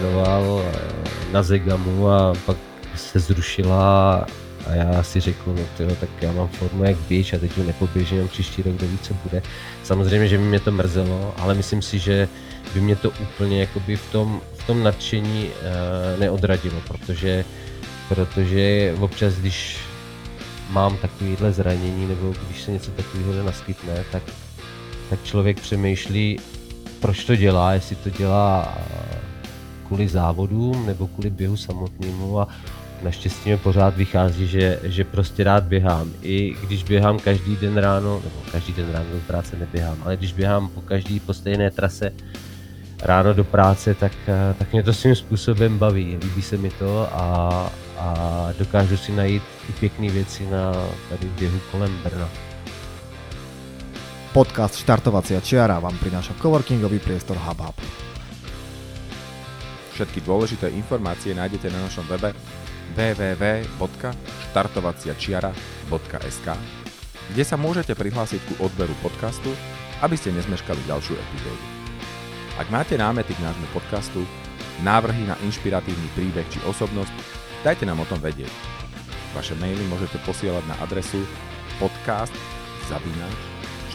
trénoval eh, na Zegamu a pak se zrušila a já si řekl, no tyjo, tak já mám formu jak běž a teď ji nepoběžím, příští rok, kdo ví, co bude. Samozřejmě, že by mě to mrzelo, ale myslím si, že by mě to úplně jakoby v tom, v tom nadšení uh, neodradilo, protože, protože občas, když mám takovýhle zranění nebo když se něco takového naskytne, tak, tak člověk přemýšlí, proč to dělá, jestli to dělá eh, kvůli závodům nebo kvůli běhu samotnému a naštěstí mi pořád vychází, že, že prostě rád běhám. I když běhám každý den ráno, nebo každý den ráno do práce neběhám, ale když běhám po každý po stejné trase ráno do práce, tak, eh, tak mě to svým způsobem baví. Líbí se mi to a, a dokážu si najít i pěkné věci na tady běhu kolem Brna. Podcast Štartovacia čiara vám prináša coworkingový priestor HubHub. Všetky dôležité informácie nájdete na našom webe www.štartovaciačiara.sk kde sa môžete prihlásiť ku odberu podcastu, aby ste nezmeškali ďalšiu epizódu. Ak máte námety k nášmu podcastu, návrhy na inšpiratívny príbeh či osobnosť, dajte nám o tom vedieť. Vaše maily môžete posielať na adresu podcast zavinač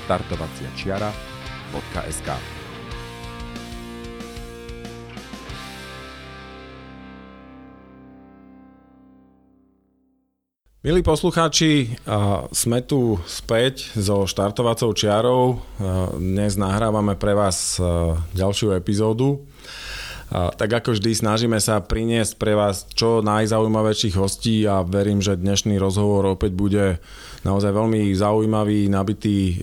štartovacia Milí poslucháči, sme tu späť so štartovacou čiarou. Dnes nahrávame pre vás ďalšiu epizódu. Tak ako vždy snažíme sa priniesť pre vás čo najzaujímavejších hostí a verím, že dnešný rozhovor opäť bude naozaj veľmi zaujímavý, nabitý e,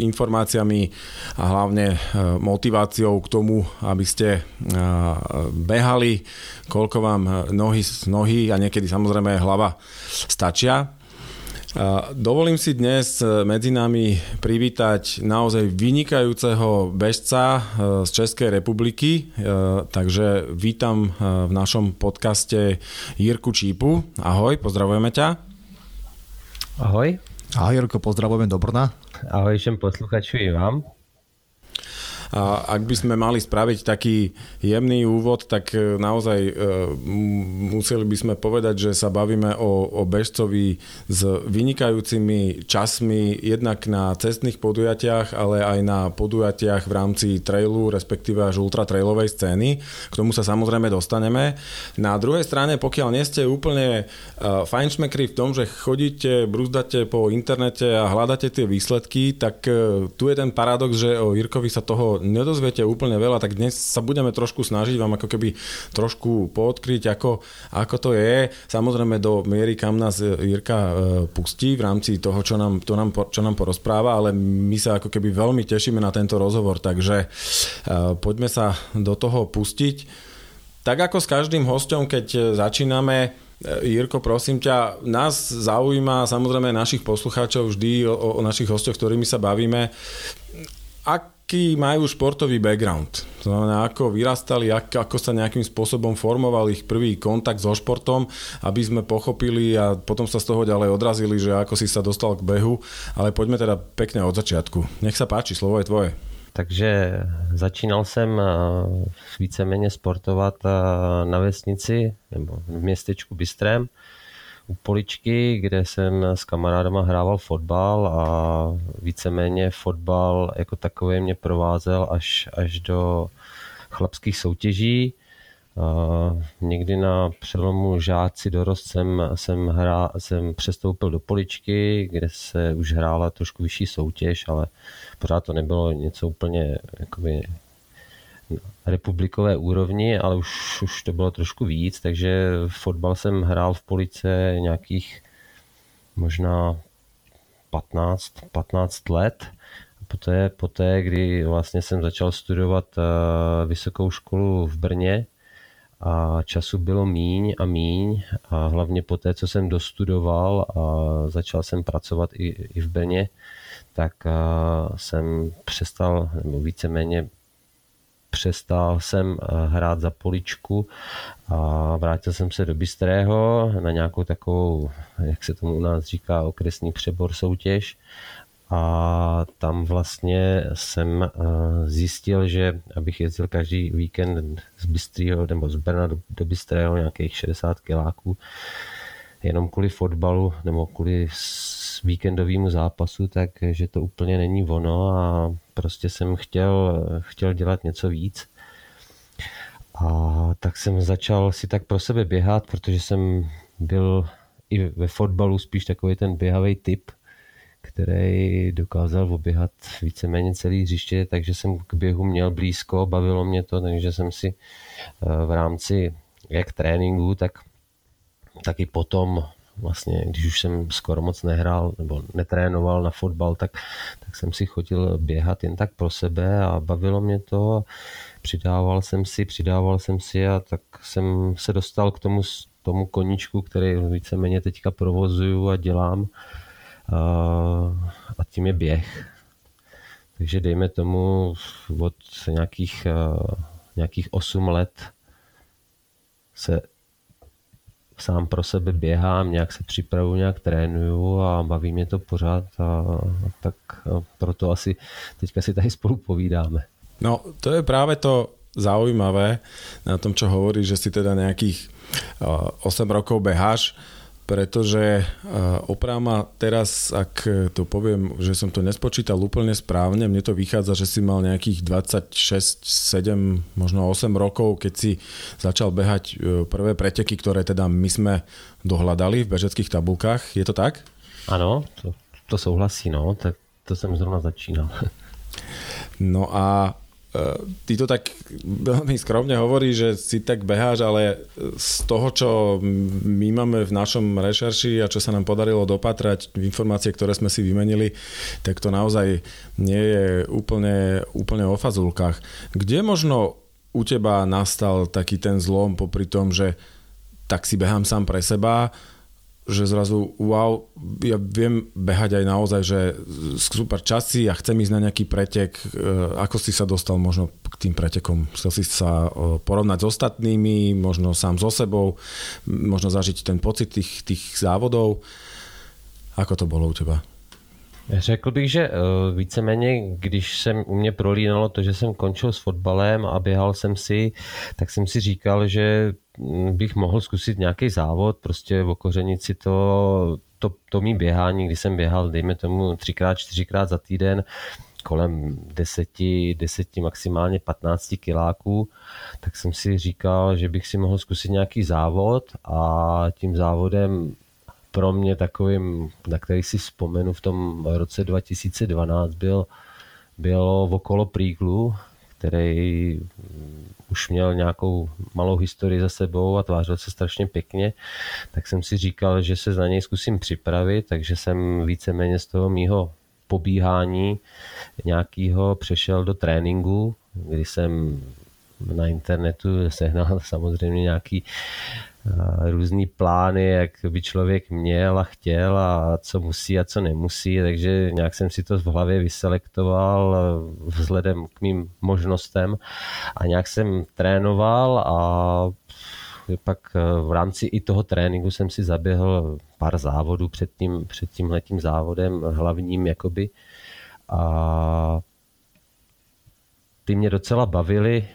informáciami a hlavne e, motiváciou k tomu, aby ste e, behali, koľko vám nohy, nohy a niekedy samozrejme hlava stačia. Dovolím si dnes e, medzi nami privítať naozaj vynikajúceho bežca e, z Českej republiky, e, takže vítam v našom podcaste Jirku Čípu. Ahoj, pozdravujeme ťa. Ahoj. Ahoj Jirko, pozdravujeme do Brna. Ahoj všem posluchačům i vám. A ak by sme mali spraviť taký jemný úvod, tak e, naozaj e, museli by sme povedať, že sa bavíme o, o bežcovi s vynikajúcimi časmi jednak na cestných podujatiach, ale aj na podujatiach v rámci trailu, respektíve až ultratrailovej scény. K tomu sa samozrejme dostaneme. Na druhej strane, pokiaľ nie ste úplne e, fajnšmekri v tom, že chodíte, brúzdate po internete a hľadáte tie výsledky, tak tu je ten paradox, že o Jirkovi sa toho nedozviete úplne veľa, tak dnes sa budeme trošku snažiť vám ako keby trošku poodkryť, ako, ako to je. Samozrejme do miery, kam nás Jirka e, pustí v rámci toho, čo nám, to nám, čo nám porozpráva, ale my sa ako keby veľmi tešíme na tento rozhovor, takže uh, poďme sa do toho pustiť. Tak ako s každým hostom, keď začíname, e, Jirko, prosím ťa, nás zaujíma samozrejme našich poslucháčov vždy o, o našich hostoch, ktorými sa bavíme. Ak aký majú športový background. To znamená, ako vyrastali, ako, ako sa nejakým spôsobom formoval ich prvý kontakt so športom, aby sme pochopili a potom sa z toho ďalej odrazili, že ako si sa dostal k behu. Ale poďme teda pekne od začiatku. Nech sa páči, slovo je tvoje. Takže začínal jsem eh, víceméně sportovat eh, na vesnici nebo v městečku Bystrém u poličky, kde jsem s kamarádama hrával fotbal a víceméně fotbal jako takový mě provázel až, až do chlapských soutěží. Uh, někdy na přelomu žáci dorost jsem, jsem, hrá, jsem přestoupil do poličky, kde se už hrála trošku vyšší soutěž, ale pořád to nebylo něco úplně jakoby republikové úrovni, ale už, už to bylo trošku víc, takže fotbal jsem hrál v Police nějakých možná 15, 15 let. Poté, poté, kdy vlastně jsem začal studovat uh, vysokou školu v Brně, a času bylo míň a míň a hlavně po té, co jsem dostudoval a začal jsem pracovat i, i v Brně, tak uh, jsem přestal, nebo víceméně přestal jsem eh, hrát za poličku a vrátil jsem se do Bystrého na nějakou takovou, jak se tomu u nás říká, okresní přebor soutěž. A tam vlastně jsem eh, zjistil, že abych jezdil každý víkend z Bystrýho nebo z Brna do, do Bystrého nějakých 60 kiláků jenom kvůli fotbalu nebo kvůli víkendovému zápasu, takže to úplně není ono a prostě jsem chtěl, chtěl dělat něco víc. A tak jsem začal si tak pro sebe běhat, protože jsem byl i ve fotbalu spíš takový ten běhavý typ, který dokázal oběhat víceméně celý hřiště, takže jsem k běhu měl blízko, bavilo mě to, takže jsem si eh, v rámci jak tréninku, tak taky potom vlastně, když už jsem skoro moc nehrál nebo netrénoval na fotbal, tak, tak jsem si chodil běhat jen tak pro sebe a bavilo mě to. Přidával jsem si, přidával jsem si a tak jsem se dostal k tomu, tomu koníčku, který víceméně teďka provozuju a dělám a tím je běh. Takže dejme tomu od nějakých, nějakých 8 let se sám pro sebe běhám, nějak se připravuju, nějak trénuju a baví mě to pořád a, a tak a proto asi teďka si tady spolu povídáme. No, to je práve to zaujímavé na tom, čo hovorí, že si teda nejakých 8 rokov beháš pretože opráma teraz, ak to poviem, že som to nespočítal úplne správne, mne to vychádza, že si mal nejakých 26, 7, možno 8 rokov, keď si začal behať e, prvé preteky, ktoré teda my sme dohľadali v bežeckých tabulkách. Je to tak? Ano, to, to souhlasí, no, tak to jsem zrovna začínal. No a ty to tak veľmi skromne hovorí, že si tak beháš, ale z toho, čo my máme v našom rešerši a čo sa nám podarilo dopatrať, informácie, ktoré sme si vymenili, tak to naozaj nie je úplne, úplne o fazulkách. Kde možno u teba nastal taký ten zlom popri tom, že tak si behám sám pre seba, že zrazu wow, ja viem behať aj naozaj, že super časy a chcem ísť na nejaký pretek. E, ako si sa dostal možno k tým pretekom? Chcel si sa e, porovnať s ostatnými, možno sám so sebou, možno zažiť ten pocit tých, tých závodov. Ako to bolo u teba? Řekl bych, že uh, víceméně, když jsem u mě prolínalo to, že jsem končil s fotbalem a běhal jsem si, tak jsem si říkal, že mm, bych mohl zkusit nějaký závod, prostě v okořenici to, to, to mý běhání, kdy jsem běhal, dejme tomu třikrát, čtyřikrát za týden, kolem deseti, deseti maximálně 15 kiláků, tak jsem si říkal, že bych si mohl zkusit nějaký závod a tím závodem pro mě takovým, na který si vzpomenu v tom roce 2012 byl, bylo okolo Príglu, který už měl nějakou malou historii za sebou a tvářil se strašně pěkně, tak jsem si říkal, že se na něj zkusím připravit, takže jsem víceméně z toho mýho pobíhání nějakýho přešel do tréninku, kdy jsem na internetu sehnal samozřejmě nějaký různý plány, jak by člověk měl a chtěl a co musí a co nemusí, takže nějak jsem si to v hlavě vyselektoval vzhledem k mým možnostem. A nějak jsem trénoval a pak v rámci i toho tréninku jsem si zaběhl pár závodů před tím, před tím letím závodem hlavním jakoby. A ty mě docela bavily,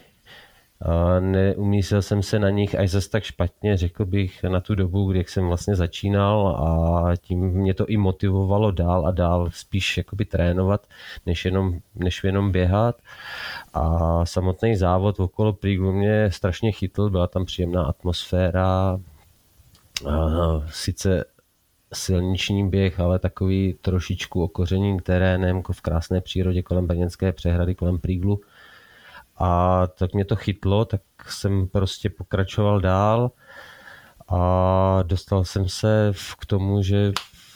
Neumístil jsem se na nich až zase tak špatně, řekl bych, na tu dobu, kdy jsem vlastně začínal a tím mě to i motivovalo dál a dál spíš jakoby trénovat, než jenom, než jenom běhat. A samotný závod okolo Prígu mě strašně chytl, byla tam příjemná atmosféra, a sice silniční běh, ale takový trošičku okořeným terénem, jako v krásné přírodě kolem Brněnské přehrady, kolem Príglu a tak mě to chytlo, tak jsem prostě pokračoval dál a dostal jsem se k tomu, že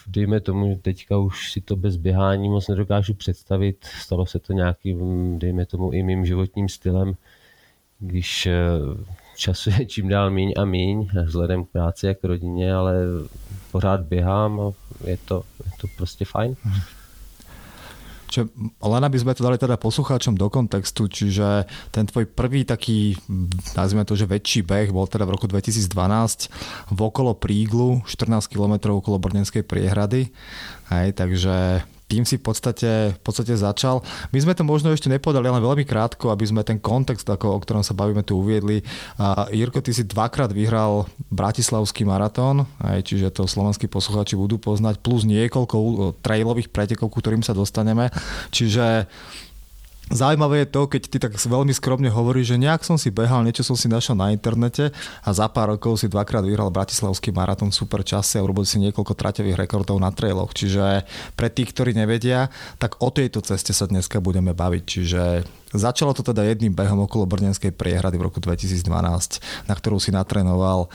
dejme tomu, že teďka už si to bez běhání moc nedokážu představit. Stalo se to nějakým, dejme tomu, i mým životním stylem, když eh, času je čím dál míň a míň, vzhledem k práci a k rodině, ale pořád běhám a je to, je to prostě fajn. Mhm. Čiže len aby sme to dali teda poslucháčom do kontextu, čiže ten tvoj prvý taký, nazvime to, že väčší beh bol teda v roku 2012 v okolo Príglu, 14 km okolo Brnenskej priehrady. Hej, takže tým si v podstate, v podstate začal. My sme to možno ešte nepodali, ale veľmi krátko, aby sme ten kontext, ako, o ktorom sa bavíme, tu uviedli. A Jirko, ty si dvakrát vyhral Bratislavský maratón, aj, čiže to slovenskí posluchači budú poznať, plus niekoľko trailových pretekov, ku ktorým sa dostaneme. Čiže Zaujímavé je to, keď ty tak veľmi skromne hovoríš, že nejak som si behal, niečo som si našiel na internete a za pár rokov si dvakrát vyhral Bratislavský maratón super čase a urobil si niekoľko traťových rekordov na trailoch. Čiže pre tých, ktorí nevedia, tak o tejto ceste sa dneska budeme baviť. Čiže začalo to teda jedným behom okolo Brnenskej priehrady v roku 2012, na ktorú si natrénoval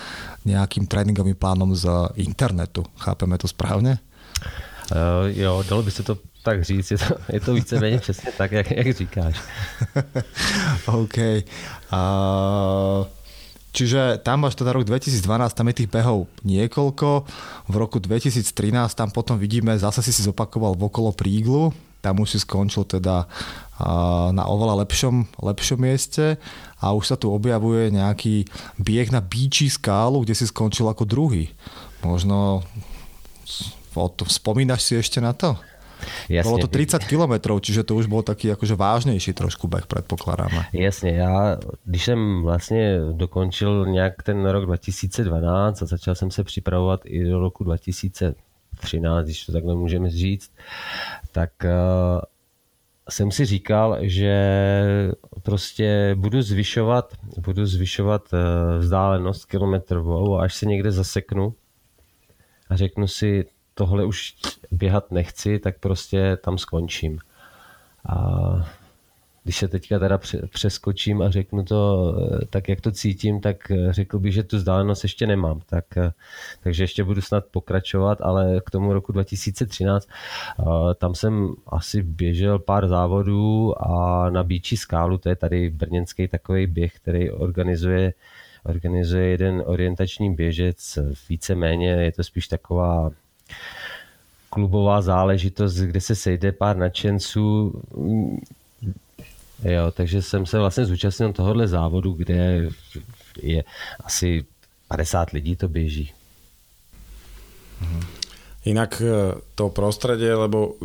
nejakým tréningovým plánom z internetu. Chápeme to správne? Uh, jo, dalo by se to tak říct, je to, je to víceméně přesně tak, jak, jak říkáš. OK. Uh, čiže tam máš teda rok 2012, tam je tých behov niekoľko. V roku 2013 tam potom vidíme, zase si si zopakoval v okolo Príglu, tam už si skončil teda na oveľa lepšom, lepšom mieste a už sa tu objavuje nejaký bieh na Bíči skálu, kde si skončil ako druhý. Možno spomínaš si ešte na to? Jasně. Bylo to 30 kilometrů, čiže to už byl taký akože vážnější trošku beh, předpokládáme. Jasně, já když jsem vlastně dokončil nějak ten rok 2012 a začal jsem se připravovat i do roku 2013, když to takhle můžeme říct, tak uh, jsem si říkal, že prostě budu zvyšovat, budu zvyšovat uh, vzdálenost kilometrovou až se někde zaseknu a řeknu si, tohle už běhat nechci, tak prostě tam skončím. A když se teďka teda přeskočím a řeknu to tak, jak to cítím, tak řekl bych, že tu vzdálenost ještě nemám. Tak, takže ještě budu snad pokračovat, ale k tomu roku 2013 tam jsem asi běžel pár závodů a na Bíči skálu, to je tady brněnský takový běh, který organizuje organizuje jeden orientační běžec, víceméně je to spíš taková klubová záležitost, kde se sejde pár nadšenců. Jo, takže jsem se vlastně zúčastnil tohohle závodu, kde je asi 50 lidí to běží. Inak e, to prostredie, lebo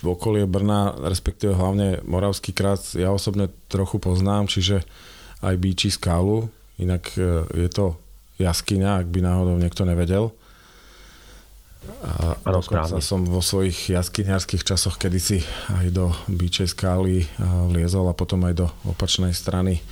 v okolí Brna, respektíve hlavne Moravský krát, ja osobne trochu poznám, čiže aj Bíči skálu, inak e, je to jaskyňa, ak by náhodou niekto nevedel. A ano, dokonca som vo svojich jaskyniarských časoch kedysi aj do Bíčej skály vliezol a potom aj do opačnej strany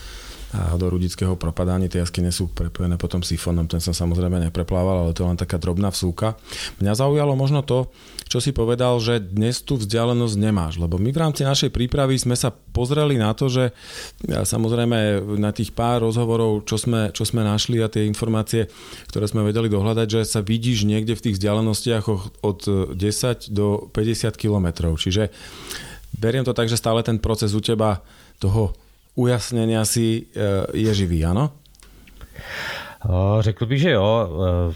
a do Rudického propadání. Tie jaskyne sú prepojené potom sifónom, ten som samozrejme nepreplával, ale to je len taká drobná vsúka. Mňa zaujalo možno to, čo si povedal, že dnes tú vzdialenosť nemáš, lebo my v rámci našej prípravy sme sa pozreli na to, že samozrejme na tých pár rozhovorov, čo sme, čo sme našli a tie informácie, ktoré sme vedeli dohľadať, že sa vidíš niekde v tých vzdialenostiach od 10 do 50 kilometrov. Čiže beriem to tak, že stále ten proces u teba toho ujasnění si eh, je živý, ano? Řekl bych, že jo. Eh,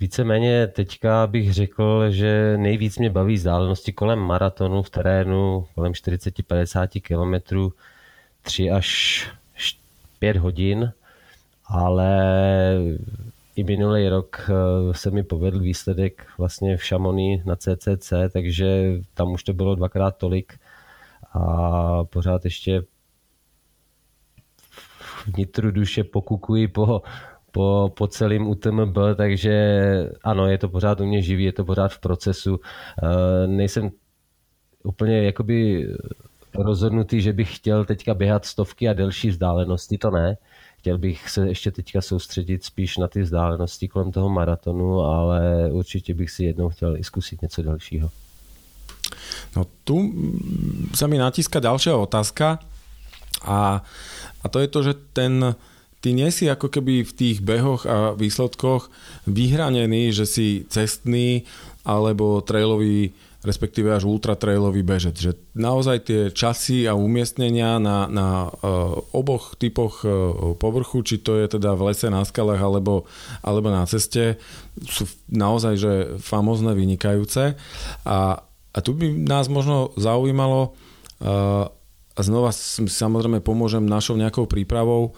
víceméně teďka bych řekl, že nejvíc mě baví vzdálenosti kolem maratonu v terénu, kolem 40-50 km, 3 až 5 hodin, ale i minulý rok eh, se mi povedl výsledek vlastně v Šamony na CCC, takže tam už to bylo dvakrát tolik a pořád ještě vnitru duše pokukuji po, po, po celém UTMB, takže ano, je to pořád u mě živý, je to pořád v procesu. Eh, nejsem úplně jakoby rozhodnutý, že bych chtěl teďka běhat stovky a delší vzdálenosti, to ne. Chtěl bych se ještě teďka soustředit spíš na ty vzdálenosti kolem toho maratonu, ale určitě bych si jednou chtěl i zkusit něco dalšího. No tu sa mi natíska ďalšia otázka a a to je to, že ten, ty nie si ako keby v tých behoch a výsledkoch vyhranený, že si cestný alebo trailový respektíve až ultratrailový bežec. Že naozaj tie časy a umiestnenia na, na uh, oboch typoch uh, povrchu, či to je teda v lese, na skalách alebo, alebo na ceste, sú naozaj že famozne, vynikajúce. A, a tu by nás možno zaujímalo, uh, a znova samozrejme pomôžem našou nejakou prípravou.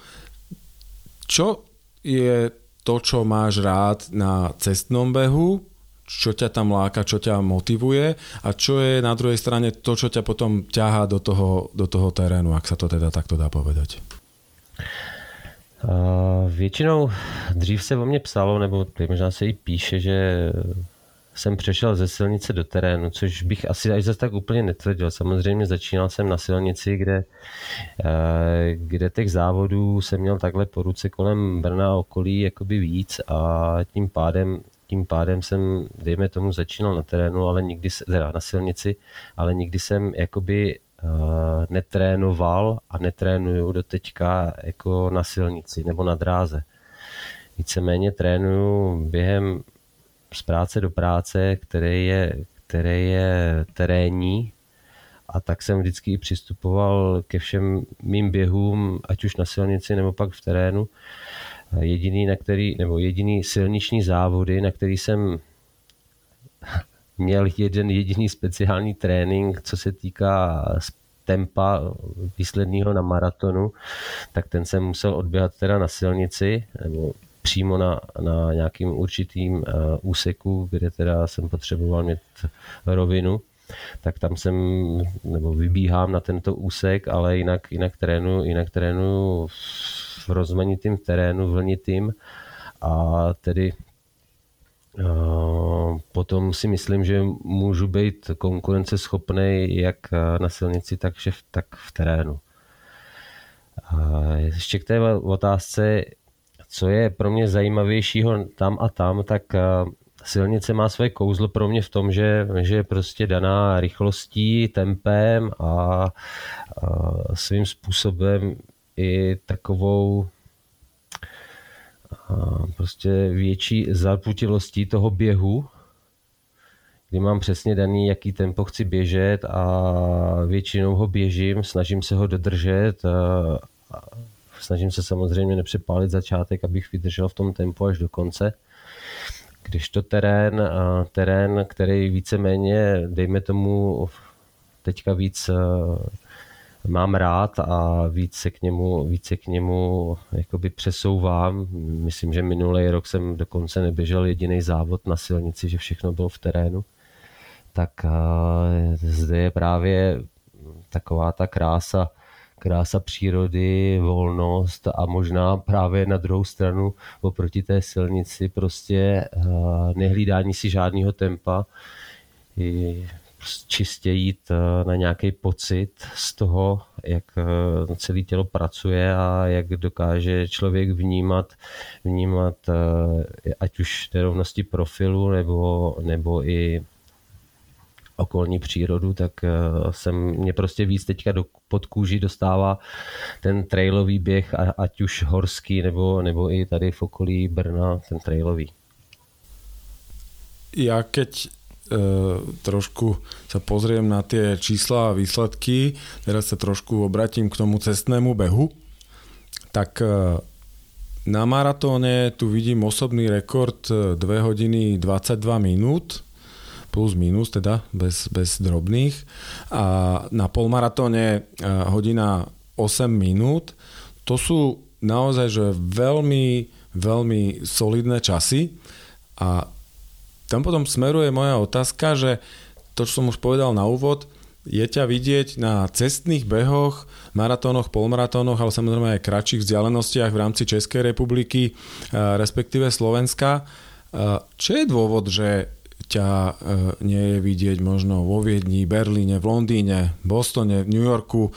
Čo je to, čo máš rád na cestnom behu, čo ťa tam láka, čo ťa motivuje a čo je na druhej strane to, čo ťa potom ťahá do toho, do toho terénu, ak sa to teda takto dá povedať? Uh, většinou dřív se o mě psalo, nebo možná se i píše, že jsem přešel ze silnice do terénu, což bych asi až zase tak úplně netvrdil. Samozřejmě začínal jsem na silnici, kde, eh, kde těch závodů jsem měl takhle po ruce kolem Brna okolí jakoby víc a tím pádem tím pádem jsem, dejme tomu, začínal na terénu, ale nikdy, teda na silnici, ale nikdy jsem jakoby uh, netrénoval a netrénuju do teďka jako na silnici nebo na dráze. Víceméně trénuju během z práce do práce, který je, který je terénní a tak jsem vždycky přistupoval ke všem mým běhům, ať už na silnici nebo pak v terénu. Jediný, na který, nebo jediný silniční závody, na který jsem měl jeden jediný speciální trénink, co se týká tempa výsledného na maratonu, tak ten jsem musel odběhat teda na silnici, nebo přímo na, na nějakým určitým uh, úseku, kde teda jsem potřeboval mít rovinu, tak tam jsem, nebo vybíhám na tento úsek, ale jinak, jinak trénu, jinak trénu v rozmanitým terénu, vlnitým a tedy uh, potom si myslím, že můžu být konkurenceschopný jak na silnici, tak, v, tak v terénu. Ještě k té otázce, co je pro mě zajímavějšího tam a tam, tak eh, silnice má své kouzlo pro mě v tom, že, že je prostě daná rychlostí, tempem a, a svým způsobem i takovou prostě větší zaputilostí toho běhu, kdy mám přesně daný, jaký tempo chci běžet a většinou ho běžím, snažím se ho dodržet a Snažím se samozřejmě nepřepálit začátek, abych vydržel v tom tempu až do konce. Když to terén, terén, který víceméně, dejme tomu, teďka víc mám rád a víc se k němu, víc se k němu jakoby přesouvám. Myslím, že minulý rok jsem dokonce neběžel jediný závod na silnici, že všechno bylo v terénu. Tak zde je právě taková ta krása krása přírody, volnost a možná právě na druhou stranu oproti té silnici prostě eh, nehlídání si žádného tempa, čistě jít eh, na nějaký pocit z toho, jak eh, celé tělo pracuje a jak dokáže člověk vnímat, vnímat ať už té rovnosti profilu nebo, nebo i okolní přírodu, tak jsem eh, mě prostě víc teďka do, pod kůži dostává ten trailový běh, ať už horský, nebo, nebo i tady v okolí Brna, ten trailový. Já keď e, trošku sa pozriem na tie čísla a výsledky, teraz sa trošku obratím k tomu cestnému behu, tak e, na maratóne tu vidím osobný rekord 2 hodiny 22 minút, plus minus teda, bez, bez drobných. A na polmaratóne hodina 8 minút. To sú naozaj že veľmi, veľmi solidné časy a tam potom smeruje moja otázka, že to, čo som už povedal na úvod, je ťa vidieť na cestných behoch, maratónoch, polmaratónoch, ale samozrejme aj kratších vzdialenostiach v rámci Českej republiky, respektíve Slovenska. Čo je dôvod, že ťa e, nie je vidieť možno vo Viedni, Berlíne, v Londýne, Bostone, v New Yorku, e,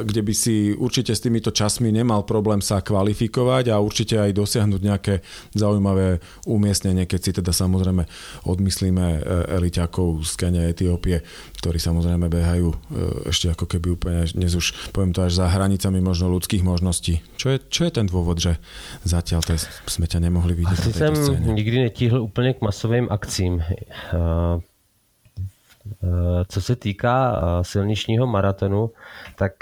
kde by si určite s týmito časmi nemal problém sa kvalifikovať a určite aj dosiahnuť nejaké zaujímavé umiestnenie, keď si teda samozrejme odmyslíme e, eliťakov z Kenia, Etiópie, ktorí samozrejme behajú ešte ako keby úplne dnes už poviem to až za hranicami možno ľudských možností. Čo je, čo je ten dôvod, že zatiaľ sme ťa nemohli vidieť Asi jsem scéne? nikdy netíhl úplně k masovým akcím. Eh, eh, co se týká eh, silničního maratonu, tak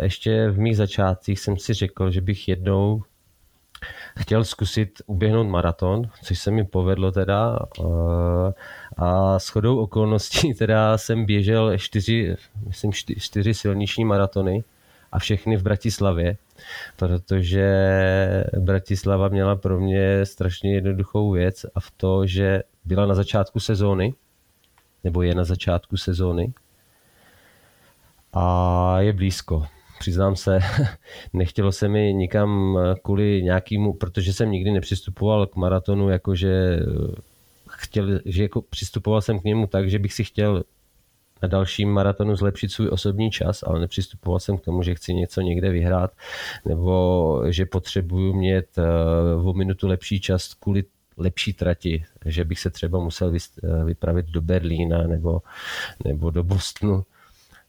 ještě v mých začátcích jsem si řekl, že bych jednou chtěl zkusit uběhnout maraton, což se mi povedlo teda. A s chodou okolností teda jsem běžel čtyři, myslím čtyři silniční maratony a všechny v Bratislavě, protože Bratislava měla pro mě strašně jednoduchou věc a v to, že byla na začátku sezóny, nebo je na začátku sezóny a je blízko. Přiznám se, nechtělo se mi nikam kvůli nějakému, protože jsem nikdy nepřistupoval k maratonu, jakože chtěl, že jako přistupoval jsem k němu tak, že bych si chtěl na dalším maratonu zlepšit svůj osobní čas, ale nepřistupoval jsem k tomu, že chci něco někde vyhrát, nebo že potřebuju mít uh, o minutu lepší čas kvůli lepší trati, že bych se třeba musel eh, vypravit do Berlína nebo, nebo do Bostonu,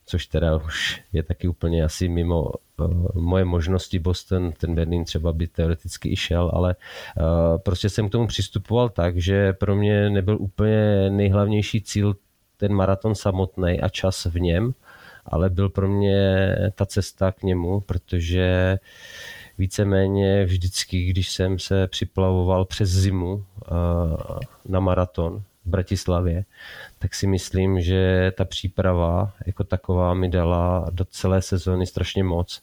což teda už je taky úplně asi mimo uh, moje možnosti. Boston, ten Berlín třeba by teoreticky i šel, ale prostě jsem k tomu přistupoval tak, že pro mě nebyl úplně nejhlavnější cíl ten maraton samotný a čas v něm, ale byl pro mě ta cesta k němu, protože víceméně vždycky, když jsem se připlavoval přes zimu eh, na maraton v Bratislavě, tak si myslím, že ta příprava jako taková mi dala do celé sezóny strašně moc.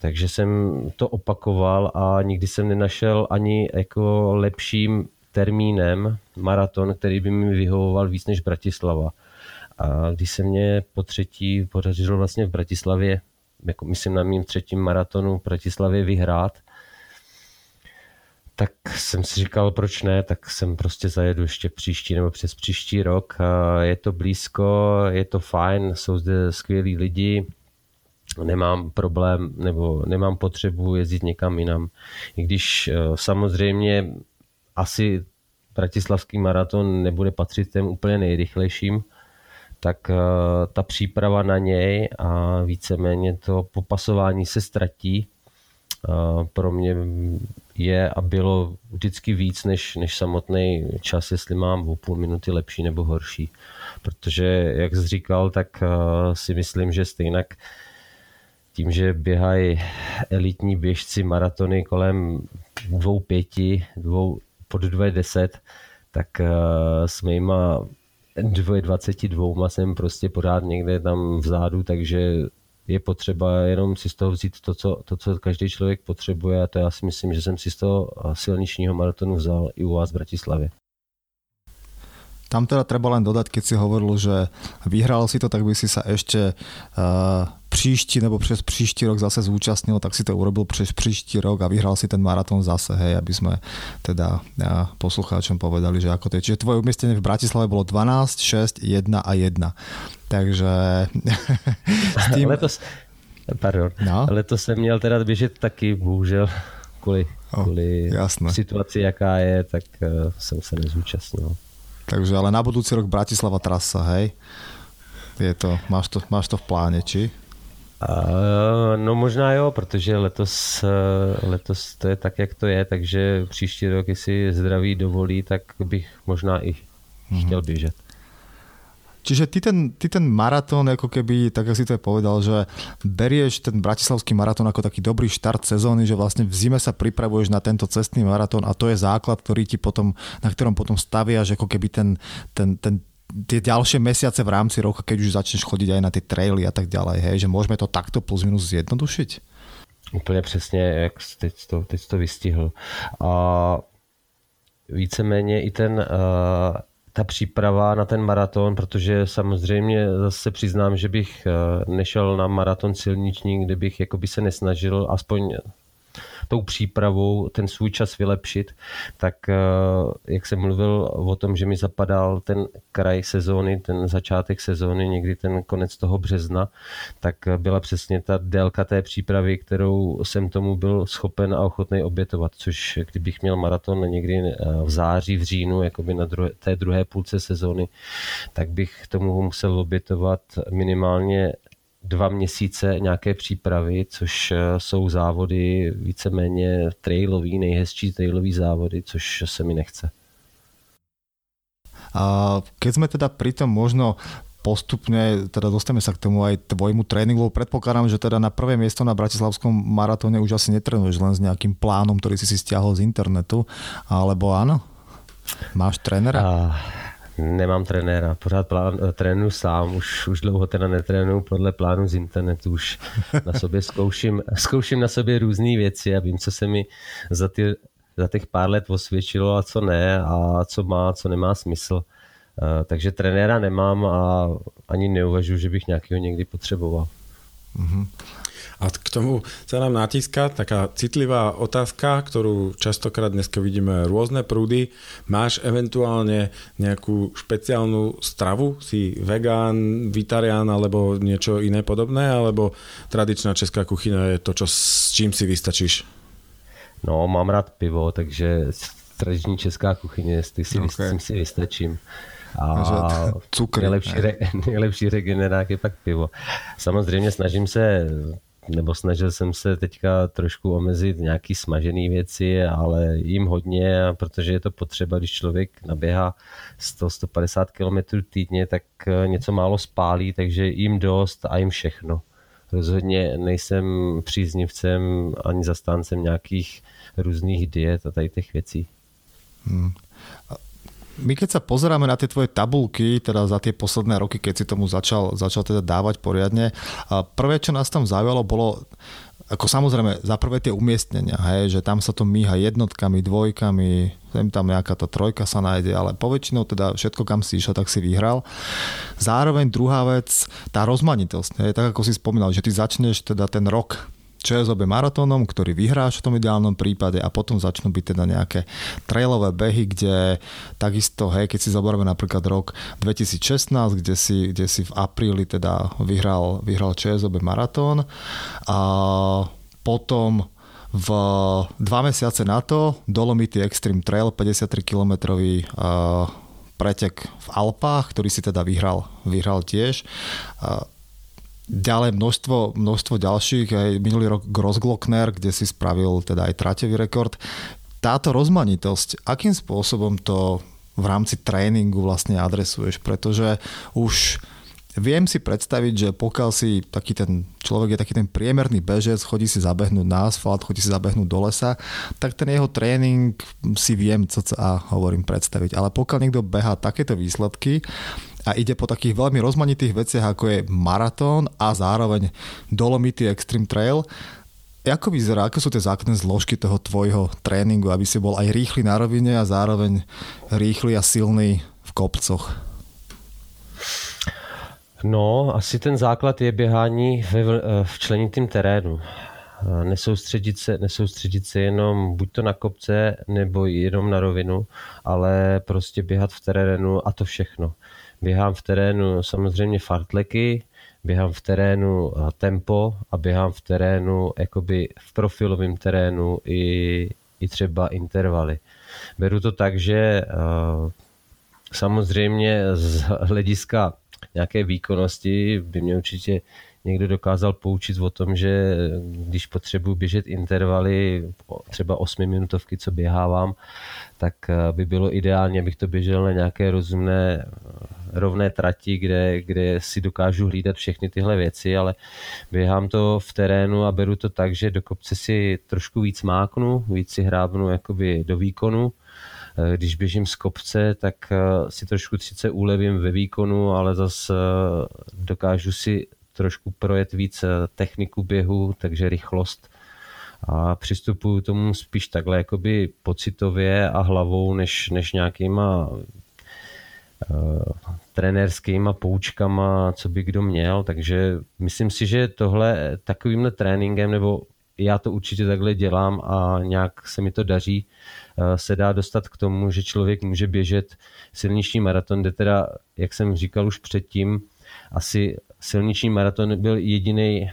Takže jsem to opakoval a nikdy jsem nenašel ani jako lepším termínem maraton, který by mi vyhovoval víc než Bratislava. A když se mě po třetí podařilo vlastně v Bratislavě, jako myslím na mým třetím maratonu v Bratislavě vyhrát, tak jsem si říkal, proč ne, tak jsem prostě zajedu ještě příští nebo přes příští rok. Je to blízko, je to fajn, jsou zde skvělí lidi, nemám problém nebo nemám potřebu jezdit někam jinam. I když eh, samozřejmě asi bratislavský maraton nebude patřit těm úplně nejrychlejším, tak eh, ta příprava na něj a víceméně to popasování se ztratí eh, pro mě je a bylo vždycky víc než, než samotný čas, jestli mám o půl minuty lepší nebo horší. Protože, jak jsi říkal, tak eh, si myslím, že stejnak tím, že běhají elitní běžci maratony kolem dvou pěti, dvou, pod dvě deset, tak s mýma dvoje 22 jsem prostě pořád někde tam vzadu, takže je potřeba jenom si z toho vzít to co, to, co každý člověk potřebuje a to já si myslím, že jsem si z toho silničního maratonu vzal i u vás v Bratislavě. Tam teda treba len dodať, keď si hovoril, že vyhral si to, tak by si sa ešte uh, příští nebo přes příští rok zase zúčastnil, tak si to urobil přes příští rok a vyhral si ten maratón zase, hej, aby sme teda uh, poslucháčom povedali, že ako to je. Čiže tvoje umiestnenie v Bratislave bolo 12, 6, 1 a 1. Takže s tým... Letos, pardon, no? letos jsem měl teda běžet taky, bohužel, kvůli, kvůli oh, situaci, jaká je, tak uh, jsem se nezúčastnil. Takže ale na budúci rok Bratislava trasa, hej? Je to, máš, to, máš to v pláne, či? Uh, no možná jo, protože letos, letos to je tak, jak to je, takže příští rok, jestli zdraví dovolí, tak bych možná i mm-hmm. chtěl běžet. Čiže ty ten, ty ten maratón, ako keby, tak ako si to je povedal, že berieš ten bratislavský maratón ako taký dobrý štart sezóny, že vlastne v zime sa pripravuješ na tento cestný maratón a to je základ, ktorý ti potom, na ktorom potom staviaš ako keby ten, ten, ten tie ďalšie mesiace v rámci roka, keď už začneš chodiť aj na tie traily a tak ďalej, hej, že môžeme to takto plus minus zjednodušiť? Úplně přesně, jak teď to, teď to vystihl. A víceméně i ten uh, ta příprava na ten maraton, protože samozřejmě zase přiznám, že bych eh, nešel na maraton silniční, kde bych jakoby se nesnažil aspoň tou přípravou ten svůj čas vylepšit, tak eh, jak jsem mluvil o tom, že mi zapadal ten kraj sezóny, ten začátek sezóny, někdy ten konec toho března, tak byla přesně ta délka té přípravy, kterou jsem tomu byl schopen a ochotný obětovat, což kdybych měl maraton někdy eh, v září, v říjnu, jakoby na druhé, té druhé půlce sezóny, tak bych tomu musel obětovat minimálně dva měsíce nějaké přípravy, což eh, jsou závody víceméně trailový, nejhezčí trailový závody, což se mi nechce. A keď sme teda pri tom možno postupne, teda dostaneme sa k tomu aj tvojmu tréningu. Predpokladám, že teda na prvé miesto na Bratislavskom maratóne už asi netrenuješ len s nejakým plánom, ktorý si si stiahol z internetu, alebo áno? Máš trénera? Uh, Nemám trenéra, pořád plán, trénu sám, už, už dlouho teda netrénu podle plánu z internetu, už na sobě zkouším, zkouším na sobě různé věci a vím, co se mi za, ty, za těch pár let osvědčilo a co ne a co má, co nemá smysl. Uh, takže trenéra nemám a ani neuvažuji, že bych nějakého někdy potřeboval. Mm-hmm. A k tomu sa nám natíska taká citlivá otázka, ktorú častokrát dneska vidíme rôzne prúdy. Máš eventuálne nejakú špeciálnu stravu? Si vegán, vitarián alebo niečo iné podobné? Alebo tradičná česká kuchyňa je to, čo, s čím si vystačíš? No, mám rád pivo, takže tradiční česká kuchyně, si, okay. si vystačím. A cukry. Nejlepší, re, nejlepší regenerák je pak pivo. Samozřejmě snažím se nebo snažil jsem se teďka trošku omezit nějaký smažený věci, ale jim hodně, protože je to potřeba, když člověk naběhá 100-150 km týdně, tak eh, něco málo spálí, takže jim dost a jim všechno. Rozhodně nejsem příznivcem ani zastáncem nějakých různých diet a tady těch věcí. Hmm my keď sa pozeráme na tie tvoje tabulky, teda za tie posledné roky, keď si tomu začal, začal teda dávať poriadne, prvé, čo nás tam zaujalo, bolo ako samozrejme za prvé tie umiestnenia, hej, že tam sa to míha jednotkami, dvojkami, sem tam nejaká tá trojka sa nájde, ale poväčšinou teda všetko, kam si išiel, tak si vyhral. Zároveň druhá vec, tá rozmanitosť, hej, tak ako si spomínal, že ty začneš teda ten rok ČSOB maratónom, ktorý vyhráš v tom ideálnom prípade a potom začnú byť teda nejaké trailové behy, kde takisto, hej, keď si zoberieme napríklad rok 2016, kde si, kde si v apríli teda vyhral, vyhral ČSOB maratón a potom v dva mesiace na to Dolomity Extreme Trail, 53 km pretek v Alpách, ktorý si teda vyhral, vyhral tiež. Ďalej množstvo, množstvo ďalších, aj minulý rok Grossglockner, kde si spravil teda aj traťový rekord. Táto rozmanitosť, akým spôsobom to v rámci tréningu vlastne adresuješ? Pretože už viem si predstaviť, že pokiaľ si taký ten človek je taký ten priemerný bežec, chodí si zabehnúť na asfalt, chodí si zabehnúť do lesa, tak ten jeho tréning si viem, co a hovorím predstaviť. Ale pokiaľ niekto beha takéto výsledky, a ide po takých veľmi rozmanitých veciach, ako je maratón a zároveň Dolomity Extreme Trail. Ako vyzerá, ako sú tie základné zložky toho tvojho tréningu, aby si bol aj rýchly na rovine a zároveň rýchly a silný v kopcoch? No, asi ten základ je běhání ve včlenitým terénu. Nesoustředit se, nesoustředit se jenom buď to na kopce, nebo jenom na rovinu, ale prostě běhat v terénu a to všechno. Běhám v terénu samozřejmě fartleky, běhám v terénu eh, tempo a běhám v terénu, jakoby v profilovém terénu i, i třeba intervaly. Beru to tak, že uh, samozřejmě z hlediska nějaké výkonnosti by mě určitě někdo dokázal poučit o tom, že když potřebuji běžet intervaly, třeba 8 minutovky, co běhávám, tak eh, by bylo ideálně, abych to běžel na nějaké rozumné rovné trati, kde, kde si dokážu hlídat všechny tyhle věci, ale běhám to v terénu a beru to tak, že do kopce si trošku víc máknu, víc si hrábnu jakoby do výkonu. Eh, když běžím z kopce, tak eh, si trošku sice ulevím ve výkonu, ale zase eh, dokážu si trošku projet víc techniku běhu, takže rychlost. A přistupuju tomu spíš takhle jakoby pocitově a hlavou, než, než nějakýma trenérskýma poučkama, co by kdo měl, takže myslím si, že tohle takovýmhle tréninkem, nebo já to určitě takhle dělám a nějak se mi to daří, eh, se dá dostat k tomu, že člověk může běžet silniční maraton, kde teda, jak jsem říkal už předtím, asi silniční maraton byl jediný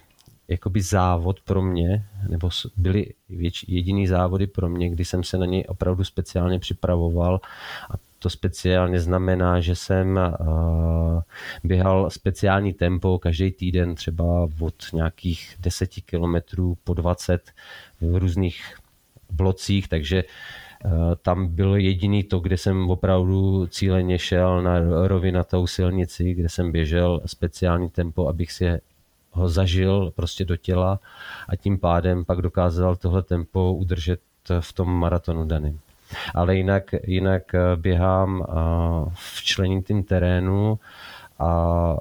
jakoby závod pro mě, nebo byly větší, jediný závody pro mě, kdy jsem se na něj opravdu speciálně připravoval. A to speciálně znamená, že jsem eh, běhal speciální tempo každý týden, třeba od nějakých 10 kilometrů po 20 v různých blocích, takže eh, tam byl jediný to, kde jsem opravdu cíleně šel na rovinatou silnici, kde jsem běžel speciální tempo, abych si ho zažil prostě do těla a tím pádem pak dokázal tohle tempo udržet v tom maratonu daným. Ale jinak, jinak běhám v členitým terénu a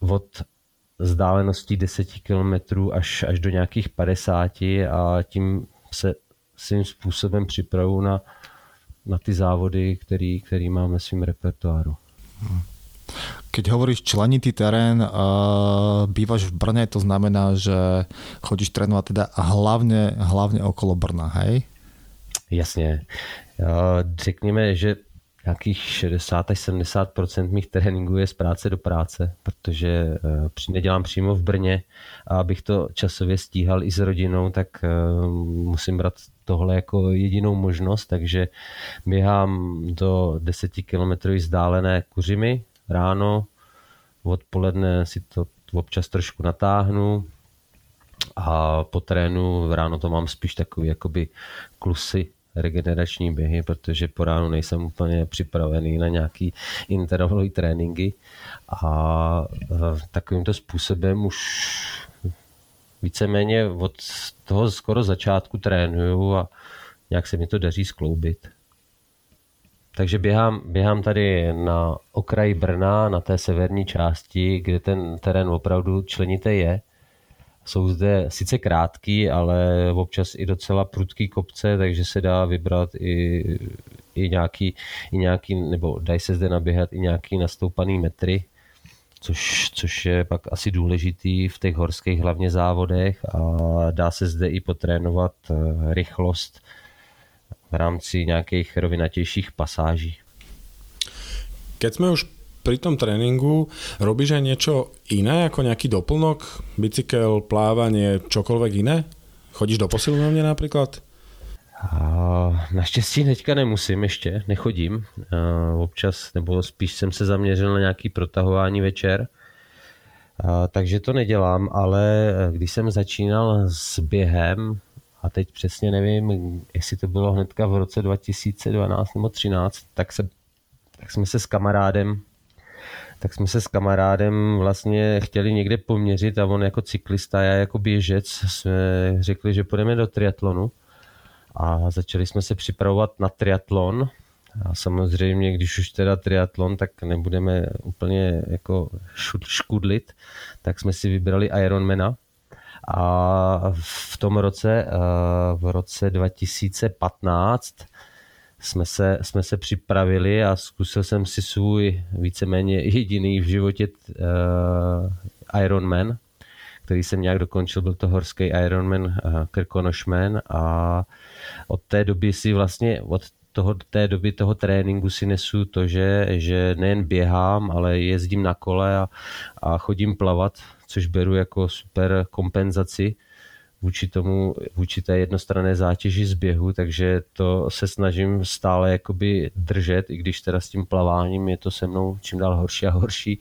od vzdáleností 10 km až, až do nějakých 50 a tím se svým způsobem připravu na, na ty závody, který, který mám ve svém repertoáru. Keď hovoríš členitý terén, uh, bývaš v Brne, to znamená, že chodíš trénovať teda hlavně, hlavně okolo Brna, hej? Jasně. Řekněme, že nějakých 60 až 70% mých tréninků je z práce do práce, protože eh, nedělám přímo v Brně. A abych to časově stíhal i s rodinou, tak eh, musím brát tohle jako jedinou možnost, takže běhám do 10 km vzdálené kuřimy ráno, odpoledne si to občas trošku natáhnu a po trénu ráno to mám spíš takový jakoby klusy regenerační běhy, protože po ránu nejsem úplně připravený na nějaký intervalový tréninky a takovýmto způsobem už víceméně od toho skoro začátku trénuju a nějak se mi to daří skloubit. Takže běhám, běhám tady na okraji Brna, na té severní části, kde ten terén opravdu členité je jsou zde sice krátký, ale občas i docela prudký kopce, takže se dá vybrat i, i, nějaký, i nějaký, nebo dají se zde naběhat i nějaký nastoupaný metry, což, což je pak asi důležitý v těch horských hlavně závodech a dá se zde i potrénovat eh, rychlost v rámci nějakých rovinatějších pasáží. Keď jsme už pri tom tréningu robíš aj niečo iné, ako nejaký doplnok? Bicykel, plávanie, čokoľvek iné? Chodíš do posilovny napríklad? A naštěstí teďka nemusím ještě, nechodím. Občas, nebo spíš jsem se zaměřil na nějaký protahování večer. Takže to nedělám, ale když jsem začínal s během, a teď přesně nevím, jestli to bylo hnedka v roce 2012 nebo 2013, tak, se, tak jsme se s kamarádem tak jsme se s kamarádem vlastně chtěli někde poměřit a on jako cyklista, já jako běžec jsme řekli, že půjdeme do triatlonu. A začali jsme se připravovat na triatlon. A samozřejmě, když už teda triatlon, tak nebudeme úplně jako škudlit, tak jsme si vybrali Ironmana. A v tom roce, v roce 2015 jsme se, jsme se připravili a zkusil jsem si svůj víceméně jediný v životě uh, Ironman, který jsem nějak dokončil, byl to horský Ironman uh, Krkonošman a od té doby si vlastně, od toho, té doby toho tréninku si nesu to, že, že nejen běhám, ale jezdím na kole a, a chodím plavat, což beru jako super kompenzaci vůči tomu, vůči té jednostranné zátěži z běhu, takže to se snažím stále jakoby držet, i když teda s tím plaváním je to se mnou čím dál horší a horší,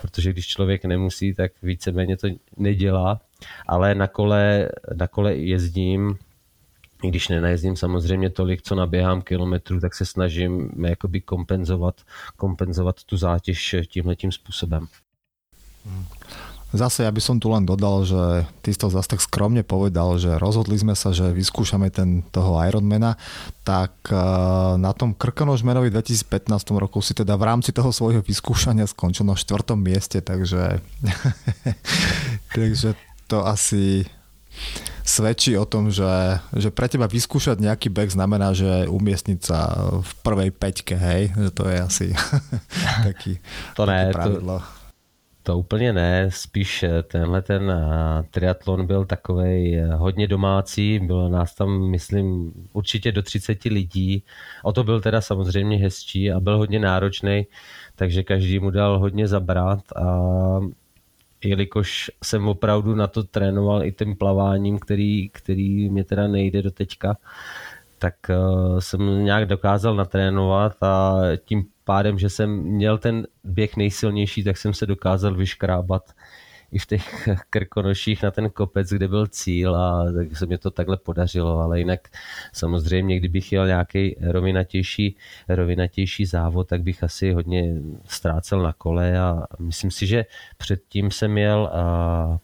protože když člověk nemusí, tak víceméně to nedělá, ale na kole, na kole jezdím, i když nenajezdím samozřejmě tolik, co naběhám kilometrů, tak se snažím jakoby kompenzovat, kompenzovat tu zátěž tímhletím způsobem. Hmm. Zase ja by som tu len dodal, že ty si to zase tak skromne povedal, že rozhodli sme sa, že vyskúšame ten, toho Ironmana, tak eh, na tom Krkonožmenovi 2015 roku si teda v rámci toho svojho vyskúšania skončil na štvrtom mieste, takže, takže to asi svedčí o tom, že, že pre teba vyskúšať nejaký beh znamená, že umiestniť sa v prvej peťke, hej? Že to je asi taký, to ne, pravidlo. To to úplně ne, spíš eh, tenhle ten eh, triatlon byl takový eh, hodně domácí, bylo nás tam, myslím, určitě do 30 lidí. O to byl teda samozřejmě hezčí a byl hodně náročný, takže každý mu dal hodně zabrat a jelikož jsem opravdu na to trénoval i tím plaváním, který, který mě teda nejde do teďka, tak jsem nějak dokázal natrénovat a tím pádem, že jsem měl ten běh nejsilnější, tak jsem se dokázal vyškrábat i v těch krkonoších na ten kopec, kde byl cíl a tak se mi to takhle podařilo, ale jinak samozřejmě, kdybych jel nějaký rovinatější, rovinatější závod, tak bych asi hodně ztrácel na kole a myslím si, že předtím jsem měl uh,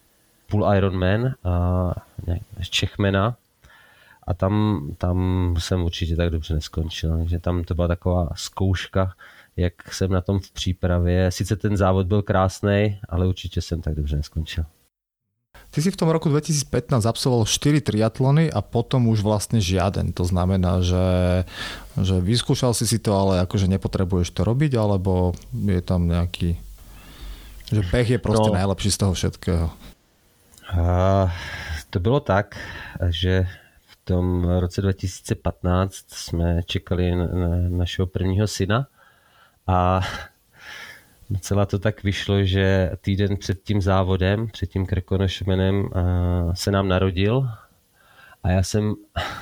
půl Ironman uh, Čechmena a tam, tam jsem určitě tak dobře neskončil. Takže tam to byla taková zkouška, jak jsem na tom v přípravě. Sice ten závod byl krásný, ale určitě jsem tak dobře neskončil. Ty si v tom roku 2015 absolvoval 4 triatlony a potom už vlastne žiaden. To znamená, že, že vyskúšal si si to, ale akože nepotrebuješ to robiť, alebo je tam nejaký... Že beh je proste no, najlepší z toho všetkého. Uh, to bylo tak, že v tom roce 2015 jsme čekali na, na našeho prvního syna a Docela to tak vyšlo, že týden před tím závodem, před tím Krekonošmenem se nám narodil a já jsem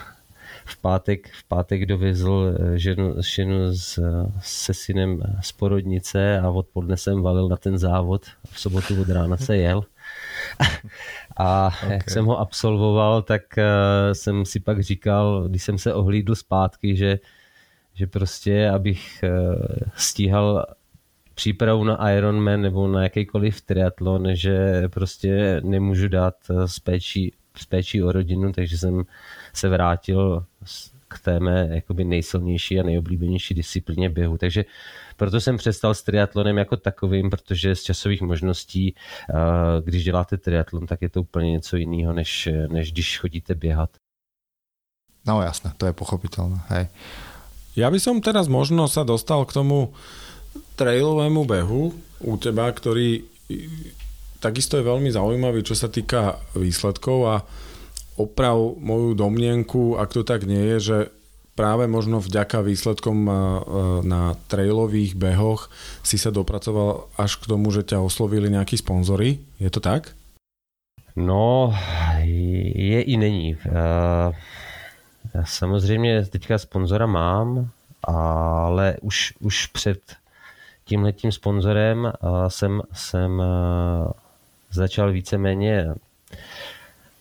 v pátek, v pátek dovezl eh, ženu, ženu s, se synem z porodnice a odpoledne jsem valil na ten závod. V sobotu od rána se jel. A okay. jak jsem ho absolvoval, tak uh, jsem si pak říkal, když jsem se ohlídl zpátky, že, že prostě, abych uh, stíhal přípravu na Ironman nebo na jakýkoliv triatlon, že prostě nemůžu dát eh, s péčí, s péčí o rodinu, takže jsem se vrátil k té mé jakoby nejsilnější a nejoblíbenější disciplíně běhu. Takže proto jsem přestal s triatlonem jako takovým, protože z časových možností, eh, když děláte triatlon, tak je to úplně něco jiného, než, než když chodíte běhat. No jasné, to je pochopitelné. Hej. Ja by som teraz možno sa dostal k tomu trailovému behu u teba, ktorý takisto je veľmi zaujímavý, čo sa týka výsledkov a oprav moju domnienku, ak to tak nie je, že práve možno vďaka výsledkom na trailových behoch si sa dopracoval až k tomu, že ťa oslovili nejakí sponzory. Je to tak? No, je i není. Já samozřejmě teďka sponzora mám, ale už, už před tímhletím sponzorem jsem, jsem začal víceméně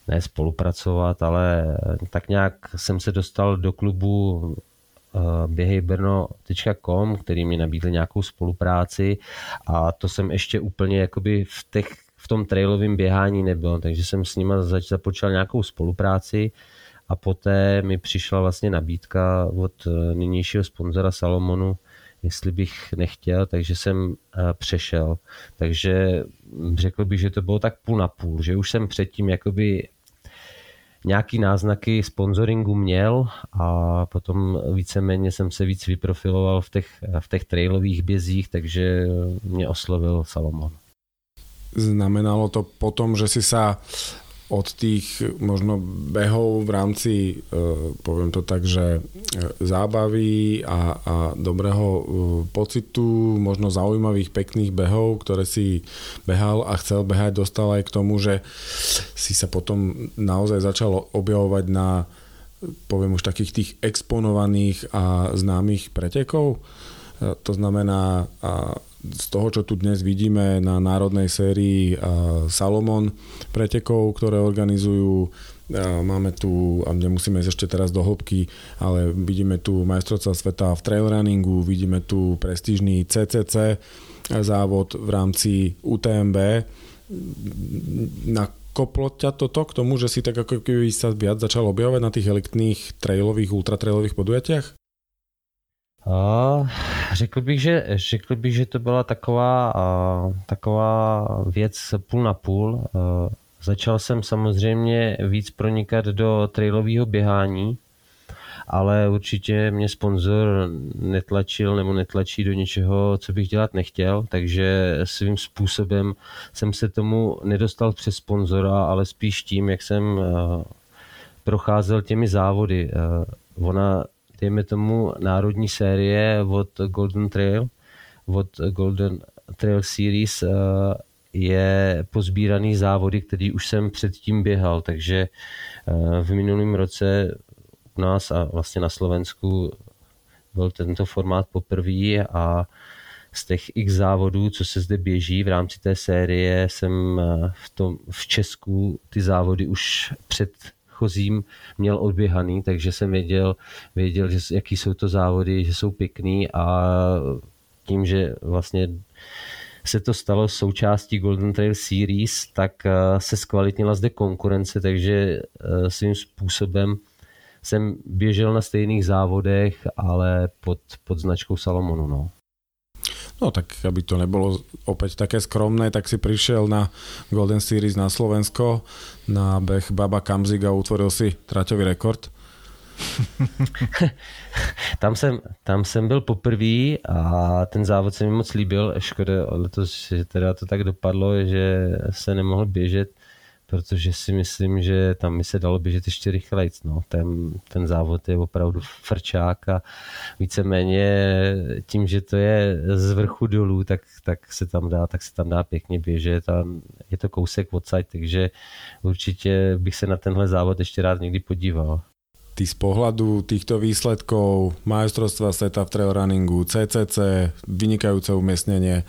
ne spolupracovat, ale tak nějak jsem se dostal do klubu běhejbrno.com, který mi nabídl nějakou spolupráci a to jsem ještě úplně jakoby v, těch, v tom trailovém běhání nebyl, takže jsem s nima zač, započal nějakou spolupráci a poté mi přišla vlastně nabídka od e, nynějšího sponzora Salomonu, jestli bych nechtěl, takže jsem eh, přešel. Takže řekl bych, že to bylo tak půl na půl, že už jsem předtím jakoby nějaký náznaky sponsoringu měl a potom víceméně jsem se víc vyprofiloval v těch, v těch trailových bězích, takže mě oslovil Salomon. Znamenalo to potom, že si sa od tých možno behov v rámci, e, poviem to tak, že e, zábavy a, a dobrého e, pocitu, možno zaujímavých, pekných behov, ktoré si behal a chcel behať, dostal aj k tomu, že si sa potom naozaj začal objavovať na poviem už takých tých exponovaných a známych pretekov. To znamená z toho, čo tu dnes vidíme na národnej sérii Salomon pretekov, ktoré organizujú Máme tu, a nemusíme ísť ešte teraz do hĺbky, ale vidíme tu majstrovca sveta v trailrunningu, vidíme tu prestížný CCC závod v rámci UTMB. Nakoplo ťa toto k tomu, že si tak ako keby sa viac začal objavovať na tých elitných trailových, ultratrailových podujatiach? Řekl bych, že, řekl bych, že to byla taková, taková věc půl na půl. Začal jsem samozřejmě víc pronikat do trailového běhání, ale určitě mě sponzor netlačil nebo netlačí do něčeho, co bych dělat nechtěl, takže svým způsobem jsem se tomu nedostal přes sponzora, ale spíš tím, jak jsem procházel těmi závody. Ona dejme tomu, národní série od Golden Trail, od Golden Trail Series eh, je pozbíraný závody, který už jsem předtím běhal, takže eh, v minulém roce u nás a vlastně na Slovensku byl tento formát poprvé a z těch x závodů, co se zde běží v rámci té série, jsem eh, v, tom, v Česku ty závody už před předchozím měl odběhaný, takže jsem věděl, věděl že, jaký jsou to závody, že jsou pěkný a tím, že vlastně se to stalo součástí Golden Trail Series, tak eh, se zkvalitnila zde konkurence, takže eh, svým způsobem jsem běžel na stejných závodech, ale pod, pod značkou Salomonu. No. No tak aby to nebolo opäť také skromné, tak si prišiel na Golden Series na Slovensko, na beh Baba Kamzig a utvoril si traťový rekord. tam, jsem, tam jsem byl poprvé a ten závod se mi moc líbil. Škoda letos, že teda to tak dopadlo, že se nemohl běžet protože si myslím, že tam by se dalo běžet ještě rychlejc. No. Ten, ten závod je opravdu frčák a víceméně tím, že to je z vrchu dolů, tak, tak, se tam dá, tak se tam dá pěkně běžet a je to kousek odsaď, takže určitě bych se na tenhle závod ještě rád někdy podíval. Ty z pohľadu týchto výsledkov majstrovstva sveta v trail runningu, CCC, vynikajúce umiestnenie,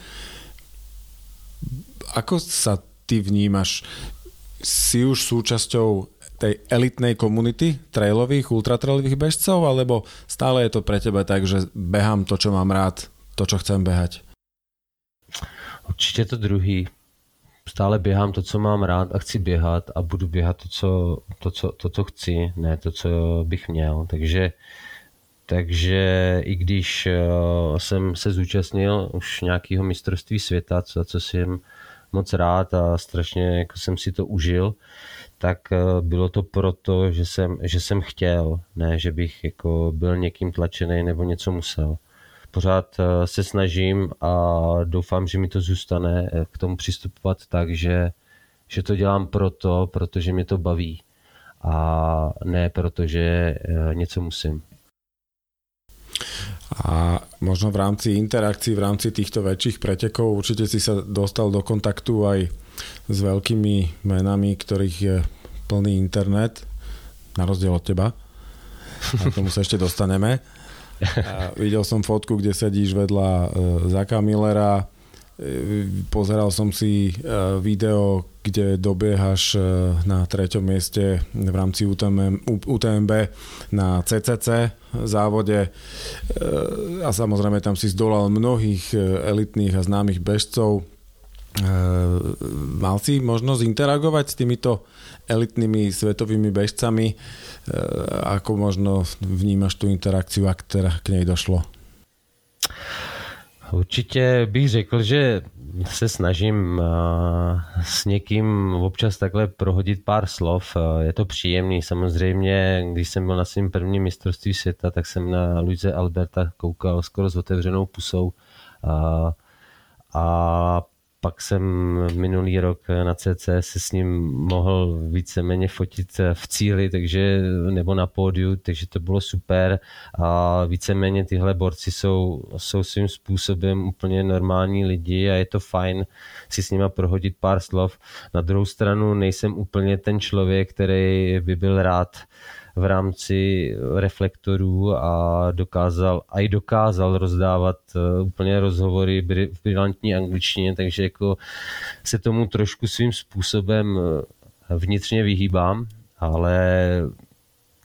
ako sa ty vnímaš si už súčasťou tej elitnej komunity trailových, ultratrailových bežcov, alebo stále je to pre teba tak, že behám to, čo mám rád, to, čo chcem behať? Určitě to druhý. Stále běhám to, co mám rád a chci běhat a budu běhat to, co, to, co, to, co chci, ne to, co bych měl. Takže, takže i když eh, jsem se zúčastnil už nějakého mistrovství světa, co, co jsem moc rád a strašně jako jsem si to užil, tak eh, bylo to proto, že jsem, že jsem chtěl, ne, že bych jako byl někým tlačený nebo něco musel. Pořád eh, se snažím a doufám, že mi to zůstane eh, k tomu přistupovat tak, že, že to dělám proto, protože mě to baví a ne protože něco musím. A možno v rámci interakcií, v rámci týchto väčších pretekov určite si sa dostal do kontaktu aj s veľkými menami, ktorých je plný internet, na rozdiel od teba. A tomu sa ešte dostaneme. A videl som fotku, kde sedíš vedľa uh, Zaka Millera, Pozeral som si e, video, kde dobiehaš e, na treťom mieste v rámci UTM, UTMB na CCC závode a samozrejme tam si zdolal mnohých elitných a známych bežcov. Mal si možnosť interagovať s týmito elitnými svetovými bežcami? Ako možno vnímaš tú interakciu, ak teda k nej došlo? Určitě bych řekl, že se snažím s někým občas takhle prohodit pár slov. Je to příjemný. Samozřejmě, když jsem byl na svém prvním mistrovství světa, tak jsem na Luise Alberta koukal skoro s otevřenou pusou. A, a pak jsem minulý rok na CC se s ním mohl víceméně fotit v cíli, takže, nebo na pódiu, takže to bylo super a víceméně tyhle borci jsou, jsou svým způsobem úplně normální lidi a je to fajn si s nima prohodit pár slov. Na druhou stranu nejsem úplně ten člověk, který by byl rád v rámci reflektorů a dokázal, a i dokázal rozdávat eh, úplně rozhovory v brilantní angličtině, takže jako se tomu trošku svým způsobem eh, vnitřně vyhýbám, ale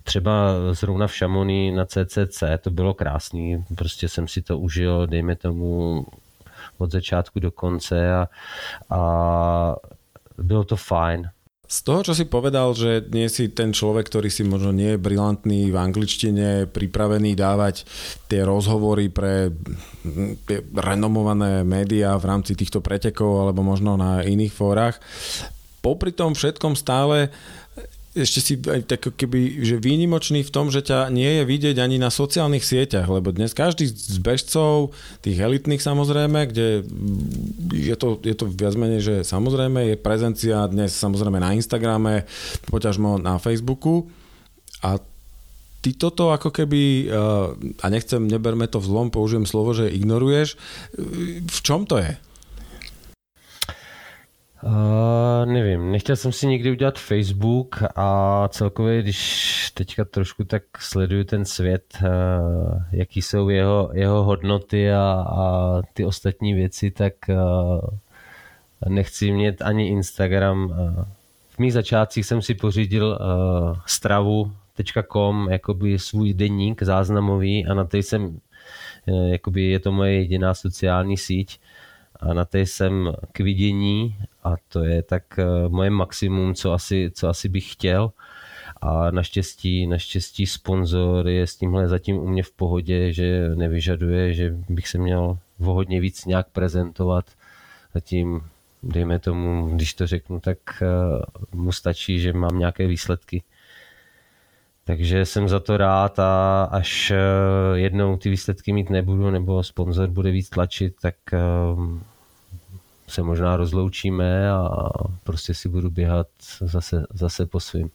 třeba zrovna v Šamony na CCC to bylo krásný, prostě jsem si to užil, dejme tomu od začátku do konce a, a bylo to fajn. Z toho, čo si povedal, že nie si ten človek, ktorý si možno nie je brilantný v angličtine, pripravený dávať tie rozhovory pre renomované médiá v rámci týchto pretekov alebo možno na iných fórach. Popri tom všetkom stále ešte si aj tak keby, že výnimočný v tom, že ťa nie je vidieť ani na sociálnych sieťach, lebo dnes každý z bežcov, tých elitných samozrejme, kde je to, je to viac menej, že samozrejme je prezencia dnes samozrejme na Instagrame, poťažmo na Facebooku a ty toto ako keby, a nechcem, neberme to v zlom, použijem slovo, že ignoruješ, v čom to je? Uh, nevím, nechtěl jsem si nikdy udělat Facebook a celkově, když teďka trošku tak sleduju ten svět, uh, jaký jsou jeho, jeho hodnoty a, a ty ostatní věci, tak uh, nechci mít ani Instagram. Uh, v mých začátcích jsem si pořídil uh, stravu.com, jakoby svůj denník záznamový a na té jsem, uh, jakoby je to moje jediná sociální síť a na té jsem k vidění a to je tak eh, moje maximum, co asi, co asi bych chtěl. a naštěstí, naštěstí sponzor je s tímhle zatím u mě v pohodě, že nevyžaduje, že bych se měl vohodně víc nějak prezentovat. Zatím, dejme tomu, když to řeknu, tak mu stačí, že mám nějaké výsledky. Takže jsem za to rád a až jednou ty výsledky mít nebudu nebo sponzor bude víc tlačit, tak se možná rozloučíme a prostě si budu běhat zase, zase po svým.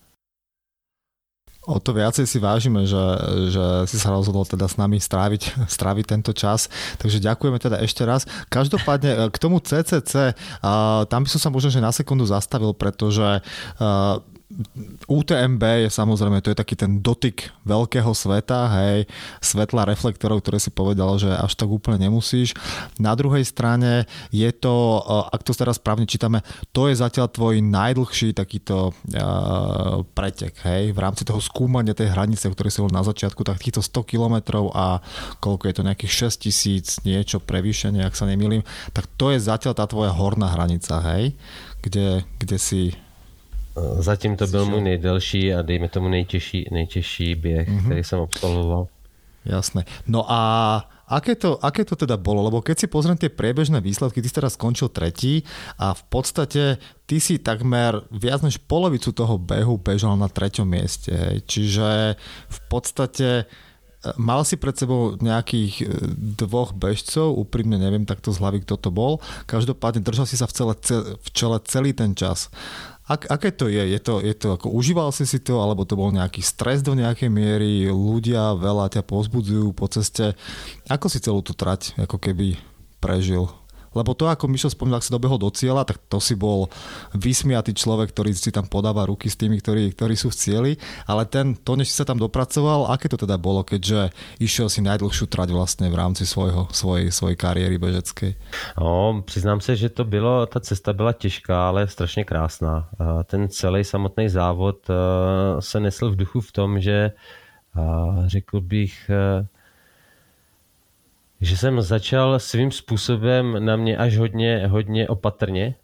O to viacej si vážime, že, že si sa rozhodol teda s nami stráviť, stráviť tento čas. Takže ďakujeme teda ešte raz. Každopádne e, k tomu CCC, uh, tam by som sa možno že na sekundu zastavil, pretože uh, UTMB je samozrejme, to je taký ten dotyk veľkého sveta, hej, svetla reflektorov, ktoré si povedal, že až tak úplne nemusíš. Na druhej strane je to, eh, ak to teraz správne čítame, to je zatiaľ tvoj najdlhší takýto uh, pretek, hej, v rámci toho skúmania tej hranice, ktorý si bol na začiatku, tak týchto 100 kilometrov a koľko je to nejakých 6 tisíc niečo prevýšenie, ak sa nemýlim, tak to je zatiaľ tá tvoja horná hranica, hej, kde, kde si Zatím to byl můj nejdelší a dejme tomu nejtěžší, nejtěžší běh, mm-hmm. který jsem absolvoval. Jasné. No a aké to, aké to teda bolo? Lebo keď si pozriem tie priebežné výsledky, ty si teraz skončil tretí a v podstate ty si takmer viac než polovicu toho behu bežal na treťom mieste. Čiže v podstate e, mal si pred sebou nejakých e, dvoch bežcov, úprimne neviem takto z hlavy, kto to bol. Každopádne držal si sa v, celé, v čele celý ten čas. Ak, aké to je? Je to, je to ako užíval si si to, alebo to bol nejaký stres do nejakej miery, ľudia veľa ťa pozbudzujú po ceste. Ako si celú tú trať ako keby prežil? Lebo to, ako Mišo spomínal, ak si dobehol do cieľa, tak to si bol vysmiatý človek, ktorý si tam podáva ruky s tými, ktorí, ktorí sú v cieli. Ale ten, to, než si sa tam dopracoval, aké to teda bolo, keďže išiel si najdlhšiu trať vlastne v rámci svojho, svojej, svojej kariéry bežeckej? No, přiznám se, že to bylo, ta cesta byla těžká, ale strašně krásná. Ten celý samotný závod eh, se nesl v duchu v tom, že eh, řekl bych, eh, že jsem začal svým způsobem na mě až hodně, hodně opatrně,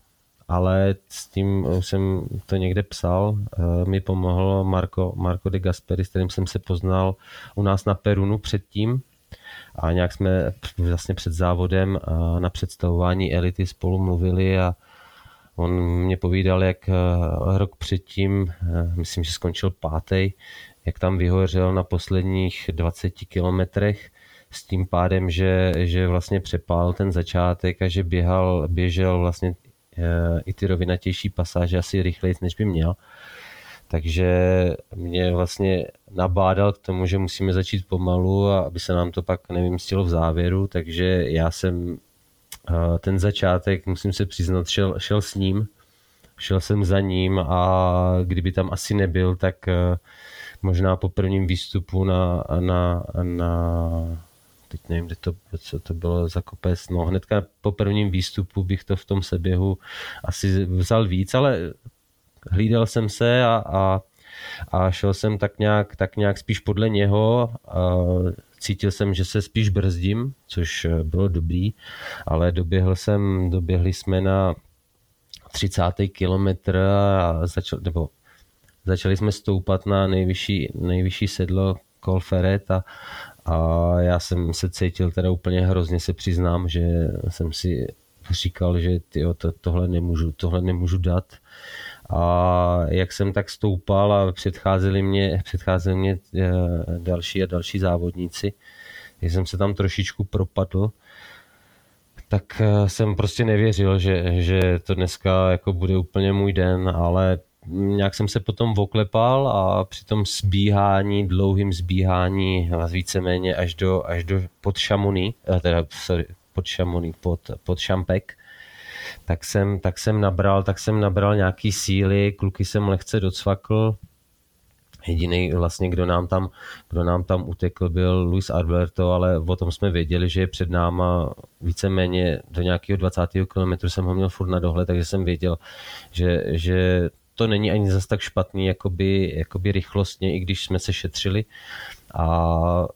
ale s tím už jsem to někde psal, eh, mi pomohl Marco, Marco de Gasperi, s kterým jsem se poznal u nás na Perunu předtím. A nějak jsme vlastně před závodem na představování elity spolu mluvili a on mě povídal, jak eh, rok předtím, eh, myslím, že skončil pátý, jak tam vyhořel na posledních 20 kilometrech s tím pádem, že, že vlastně přepál ten začátek a že běhal, běžel vlastně eh, i ty rovinatější pasáže asi rychleji, než by měl. Takže mě vlastně nabádal k tomu, že musíme začít pomalu a aby se nám to pak nevymstilo v závěru, takže já jsem eh, ten začátek, musím se přiznat, šel, šel s ním, šel jsem za ním a kdyby tam asi nebyl, tak eh, možná po prvním výstupu na, na, na teď nevím, kde to, co to bylo za kopec, no hnedka po prvním výstupu bych to v tom seběhu asi vzal víc, ale hlídal jsem se a, a, a šel jsem tak nějak, tak nějak spíš podle něho. A cítil jsem, že se spíš brzdím, což bylo dobrý, ale doběhl jsem, doběhli jsme na 30. kilometr a začal, nebo začali jsme stoupat na nejvyšší, nejvyšší sedlo Kolferet a, a já jsem se cítil teda úplně hrozně, se přiznám, že jsem si říkal, že tyjo, to, tohle, nemůžu, tohle nemůžu dát. A jak jsem tak stoupal a předcházeli mě, předcházeli mě eh, další a další závodníci, když jsem se tam trošičku propadl, tak eh, jsem prostě nevěřil, že, že to dneska jako bude úplně můj den, ale nějak jsem se potom oklepal a při tom zbíhání, dlouhým zbíhání víceméně až do, až do pod Šamuny, eh, teda sorry, pod Šamuny, pod, pod Šampek, tak jsem, tak jsem nabral, tak jsem nabral nějaký síly, kluky jsem lehce docvakl, Jediný vlastně, kdo nám tam, kdo nám tam utekl, byl Luis Alberto, ale o tom jsme věděli, že je před náma víceméně do nějakého 20. kilometru jsem ho měl furt na dohled, takže jsem věděl, že, že to není ani zas tak špatný, jakoby, jakoby rychlostně, i když jsme se šetřili. A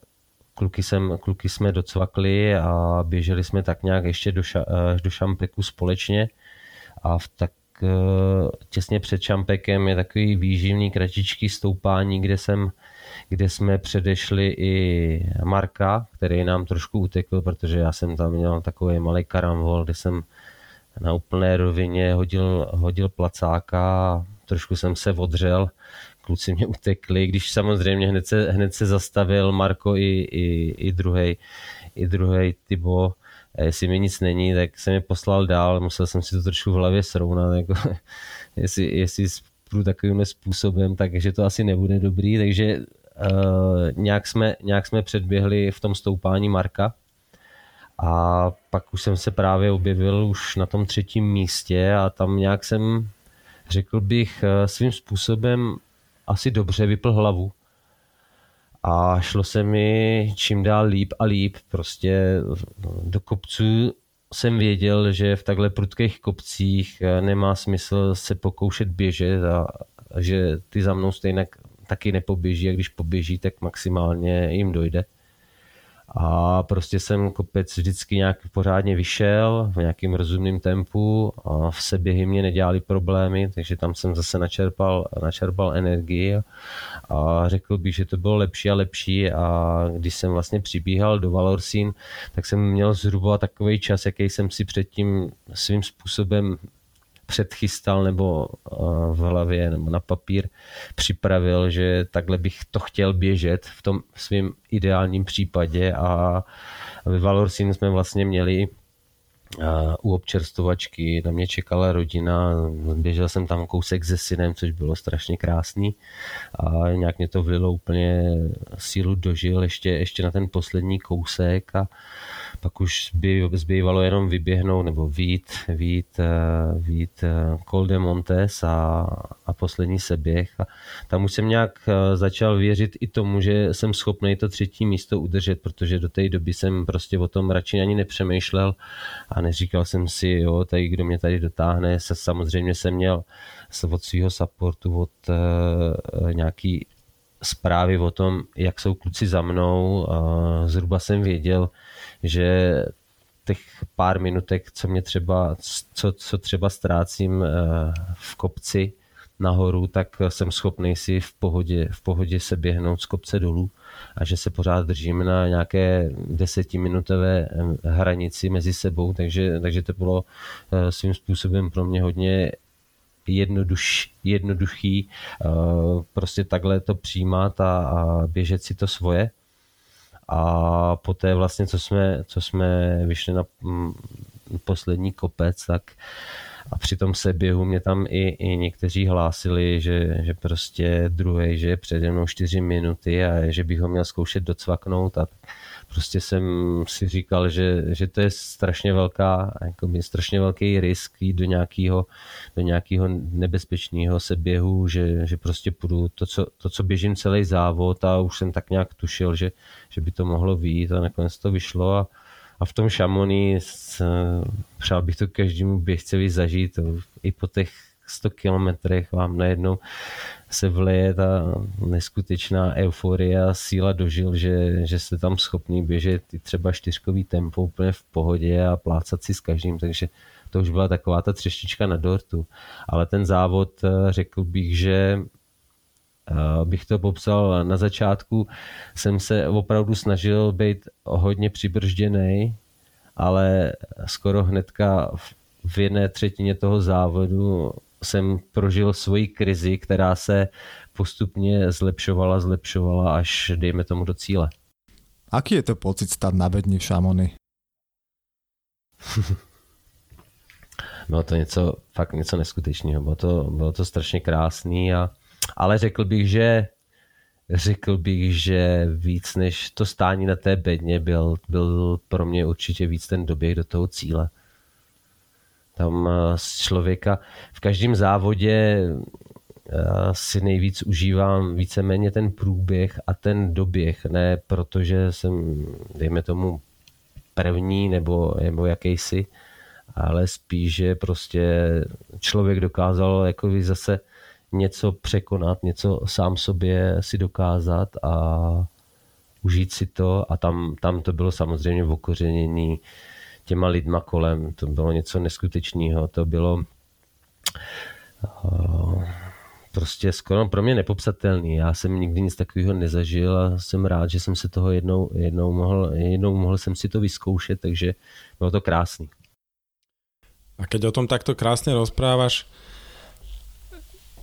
kluky, jsem, kluky jsme docvakli a běželi jsme tak nějak ještě do, ša, do Šampeku společně a v tak těsně před Čampekem je takový výživný kratičký stoupání, kde jsem kde jsme předešli i Marka, který nám trošku utekl, protože já jsem tam měl takový malý karamvol, kde jsem na úplné rovině hodil, hodil placáka, trošku jsem se odřel, kluci mě utekli, když samozřejmě hned se, hned se zastavil Marko i, i, i druhý i druhý Tybo, a jestli mi nic není, tak jsem je poslal dál, musel jsem si to trošku v hlavě srovnat, jako, jestli, jestli půjdu takovým způsobem, takže to asi nebude dobrý, takže uh, nějak, jsme, nějak jsme předběhli v tom stoupání Marka a pak už jsem se právě objevil už na tom třetím místě a tam nějak jsem, řekl bych, eh, svým způsobem asi dobře vypl hlavu. A šlo se mi čím dál líp a líp. Prostě do kopců jsem věděl, že v takhle prudkých kopcích eh, nemá smysl se pokoušet běžet a že ty za mnou stejně taky nepoběží. A když poběží, tak maximálně jim dojde a prostě jsem kopec vždycky nějak pořádně vyšel v nějakým rozumným tempu a v seběhy mě nedělali problémy, takže tam jsem zase načerpal, načerpal energii a řekl bych, že to bylo lepší a lepší. A když jsem vlastně přibíhal do Valorsín, tak jsem měl zhruba takový čas, jaký jsem si předtím svým způsobem předchystal nebo eh, v hlavě nebo na papír připravil, že takhle bych to chtěl běžet v tom svém ideálním případě. A ve Valorsin jsme vlastně měli eh, u občerstovačky, na mě čekala rodina, běžel jsem tam kousek se synem, což bylo strašně krásný. A nějak mě to vlilo úplně sílu dožil ještě, ještě na ten poslední kousek a pak už by zbývalo jenom vyběhnout nebo vít, vít, eh, vít eh, Col de Montes a, a poslední seběh. A tam už jsem nějak eh, začal věřit i tomu, že jsem schopný to třetí místo udržet, protože do té doby jsem prostě o tom radši ani nepřemýšlel a neříkal jsem si, jo, tady kdo mě tady dotáhne, se, samozřejmě jsem měl od svého supportu, od nějaký zprávy o tom, jak jsou kluci za mnou. Zhruba jsem věděl, že těch pár minutek, co mě třeba, co, co třeba ztrácím eh, v kopci nahoru, tak jsem schopný si v pohodě, v pohodě se běhnout z kopce dolů a že se pořád držím na nějaké desetiminutové eh, hranici mezi sebou, takže, takže to bylo eh, svým způsobem pro mě hodně jednoduš, jednoduchý prostě takhle to přijímat a, a běžet si to svoje a poté vlastně, co jsme, co jsme vyšli na mm, poslední kopec, tak a při tom seběhu mě tam i, i někteří hlásili, že, že prostě druhý, že je přede mnou čtyři minuty a že bych ho měl zkoušet docvaknout a prostě jsem si říkal, že, že to je strašně velká, jako strašně velký risk jít do nějakého, do nějakého nebezpečného seběhu, že, že prostě půjdu to co, to, co běžím celý závod a už jsem tak nějak tušil, že, že by to mohlo výjít a nakonec to vyšlo a, a v tom Šamoni přál bych to každému běžcevi zažít i po těch 100 kilometrech vám najednou se vleje ta neskutečná euforie a síla dožil, že, že jste tam schopný běžet i třeba čtyřkový tempo úplně v pohodě a plácat si s každým, takže to už byla taková ta třeštička na dortu. Ale ten závod, eh, řekl bych, že eh, bych to popsal na začátku, jsem se opravdu snažil být hodně přibržděný, ale skoro hnedka v jedné třetině toho závodu jsem prožil svoji krizi, která se postupně zlepšovala, zlepšovala až dejme tomu do cíle. Aký je to pocit stát na bedni v Šamony? bylo to něco, fakt něco neskutečného. Bylo to, bylo to strašně krásný, a, ale řekl bych, že řekl bych, že víc než to stání na té bedně byl, byl pro mě určitě víc ten doběh do toho cíle. Tam eh, z člověka v každém závodě eh, si nejvíc užívám víceméně ten průběh a ten doběh, ne protože jsem, dejme tomu, první nebo, nebo jakýsi, ale spíš, že prostě člověk dokázal jako zase něco překonat, něco sám sobě si dokázat a užít si to. A tam, tam to bylo samozřejmě v okořenění těma lidma kolem. To bylo něco neskutečného. To bylo prostě skoro pro mě nepopsatelný. Já jsem nikdy nic takového nezažil a jsem rád, že jsem se toho jednou, jednou, mohl, jednou mohl jsem si to vyzkoušet, takže bylo to krásný. A keď o tom takto krásne rozprávaš,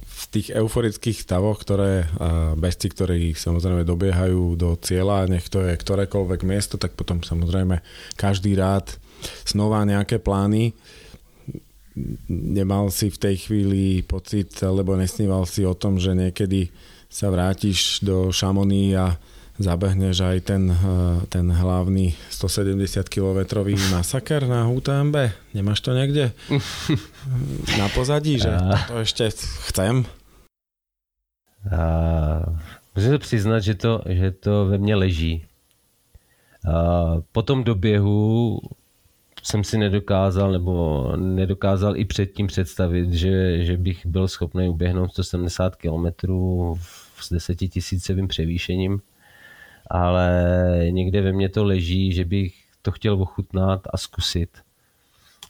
v tých euforických stavoch, ktoré bežci, ktorí samozrejme dobiehajú do cieľa, nech to je ktorékoľvek miesto, tak potom samozrejme každý rád znova nejaké plány. Nemal si v tej chvíli pocit, alebo nesníval si o tom, že niekedy sa vrátiš do Šamoní a zabehneš aj ten, eh, ten hlavný 170 km masaker na UTMB? Nemáš to niekde na pozadí, že to ešte chcem? A, musím se přiznat, že to, že to ve mně leží. A, po tom doběhu jsem si nedokázal, nebo nedokázal i předtím představit, že, že bych byl schopný uběhnout 170 km s 10 tisícovým převýšením ale někde ve mně to leží, že bych to chtěl ochutnat a zkusit.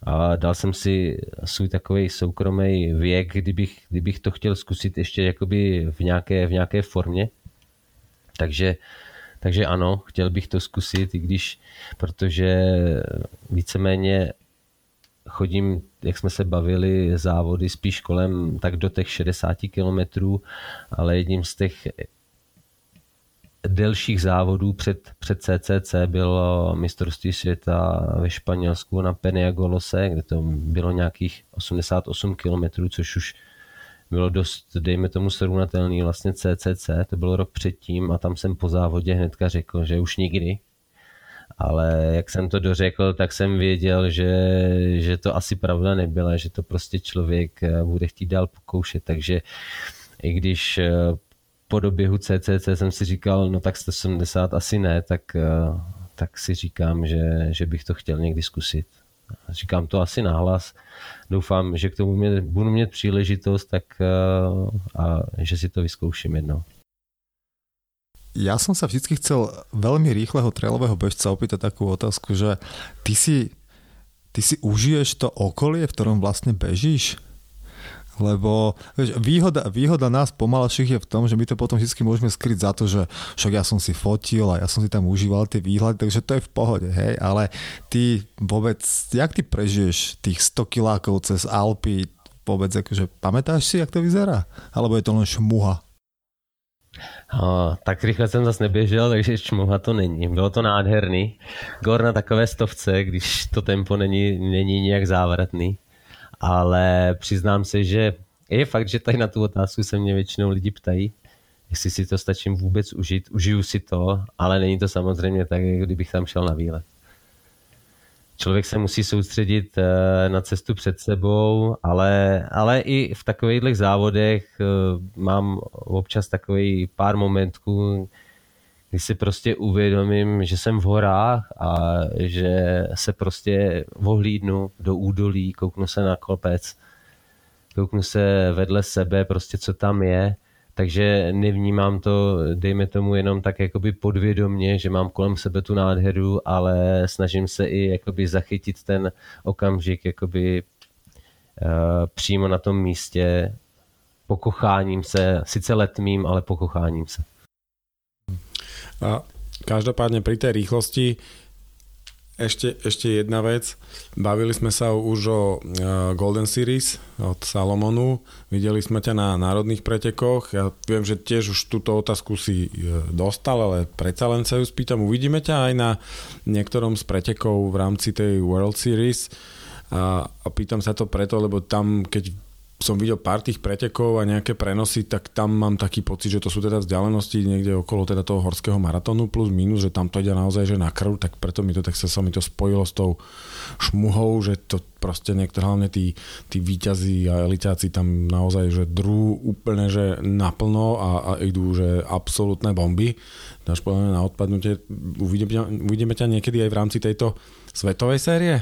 A dal jsem si svůj takový soukromý věk, kdybych, kdybych to chtěl zkusit ještě jakoby v nějaké, v nějaké formě. Takže, takže ano, chtěl bych to zkusit, i když, protože víceméně chodím, jak jsme se bavili, závody spíš kolem tak do těch 60 kilometrů, ale jedním z těch delších závodů před, před CCC bylo mistrovství světa ve Španělsku na Peniagolose, kde to bylo nějakých 88 km, což už bylo dost, dejme tomu, srovnatelný vlastně CCC, to bylo rok předtím a tam jsem po závodě hnedka řekl, že už nikdy. Ale jak jsem to dořekl, tak jsem věděl, že, že to asi pravda nebyla, že to prostě člověk bude chtít dál pokoušet, takže i když po doběhu CCC jsem si říkal, no tak 170 asi ne, tak, eh, tak si říkám, že, že bych to chtěl někdy zkusit. Říkám to asi nahlas. Doufám, že k tomu mě, budu mít příležitost tak, eh, a že si to vyzkouším jednou. Ja som sa vždy chcel veľmi rýchleho trailového bežca opýtať takú otázku, že ty si, ty si užiješ to okolie, v ktorom vlastne bežíš? Lebo vieš, výhoda, výhoda nás pomalších je v tom, že my to potom vždy môžeme skryť za to, že však ja som si fotil a ja som si tam užíval tie výhľady, takže to je v pohode, hej, ale ty vôbec, jak ty prežiješ tých 100 kilákov cez Alpy, vôbec, akože pamätáš si, jak to vyzerá? Alebo je to len šmuha? A, tak rychle jsem zase neběžel, takže čmuha to není. Bylo to nádherný. Gor na takové stovce, když to tempo není, není nějak závratný ale přiznám se, že je fakt, že tady na tu otázku se mě většinou lidi ptají, jestli si to stačím vůbec užít. Užiju si to, ale není to samozřejmě tak, kdybych tam šel na výlet. Člověk se musí soustředit eh, na cestu před sebou, ale, ale i v takovýchhle závodech eh, mám občas takový pár momentů, kdy si prostě uvědomím, že jsem v horách a že se prostě vohlídnu do údolí, kouknu se na kopec, kouknu se vedle sebe, prostě co tam je, takže nevnímám to, dejme tomu, jenom tak jakoby podvědomně, že mám kolem sebe tu nádheru, ale snažím se i jakoby zachytit ten okamžik jakoby uh, přímo na tom místě pokocháním se, sice letmým, ale pokocháním se. A každopádne pri tej rýchlosti ešte, ešte jedna vec. Bavili sme sa už o uh, Golden Series od Salomonu. Videli sme ťa na národných pretekoch. Ja viem, že tiež už túto otázku si uh, dostal, ale predsa len sa ju spýtam. Uvidíme ťa aj na niektorom z pretekov v rámci tej World Series. A, a pýtam sa to preto, lebo tam, keď som videl pár tých pretekov a nejaké prenosy, tak tam mám taký pocit, že to sú teda vzdialenosti niekde okolo teda toho horského maratónu plus minus, že tam to ide naozaj že na krv, tak preto mi to tak sa, sa mi to spojilo s tou šmuhou, že to proste niektoré hlavne tí, tí výťazí a elitáci tam naozaj, že drú úplne, že naplno a, a idú, že absolútne bomby. Dáš povedané na odpadnutie. Uvidíme, uvidíme ťa niekedy aj v rámci tejto svetovej série?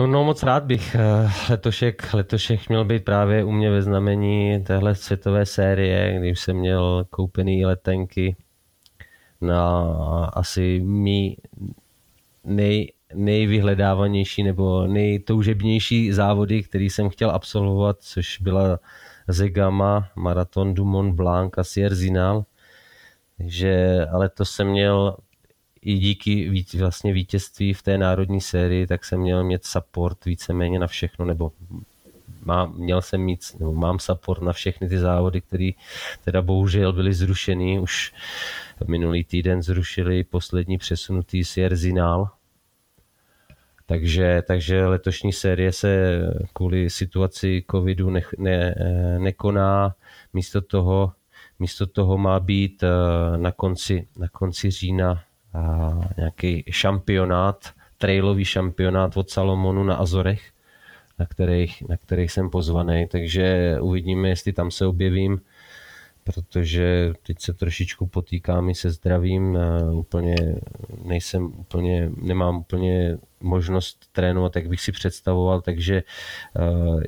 No moc rád bych. Eh, letošek, letošek měl být právě u mě ve znamení téhle světové série, když jsem měl koupený letenky na asi mý nej, nejvyhledávanější nebo nejtoužebnější závody, který jsem chtěl absolvovat, což byla Zegama, Marathon du Mont Blanc a Sierzinal. Že, ale to jsem měl i díky vlastně vítězství v té národní sérii, tak jsem měl mít support víceméně na všechno, nebo mám, měl jsem mít, nebo mám support na všechny ty závody, které teda bohužel byly zrušeny. Už minulý týden zrušili poslední přesunutý Sierzinal, takže, takže letošní série se kvůli situaci covidu ne, ne, nekoná. Místo toho, místo toho má být eh, na konci, na konci října nějaký šampionát, trailový šampionát od Salomonu na Azorech, na kterých, na kterých jsem pozvaný, takže uvidíme, jestli tam se objevím, protože teď se trošičku potýkám i se zdravím, úplně nejsem úplně, nemám úplně možnost trénovat, jak bych si představoval, takže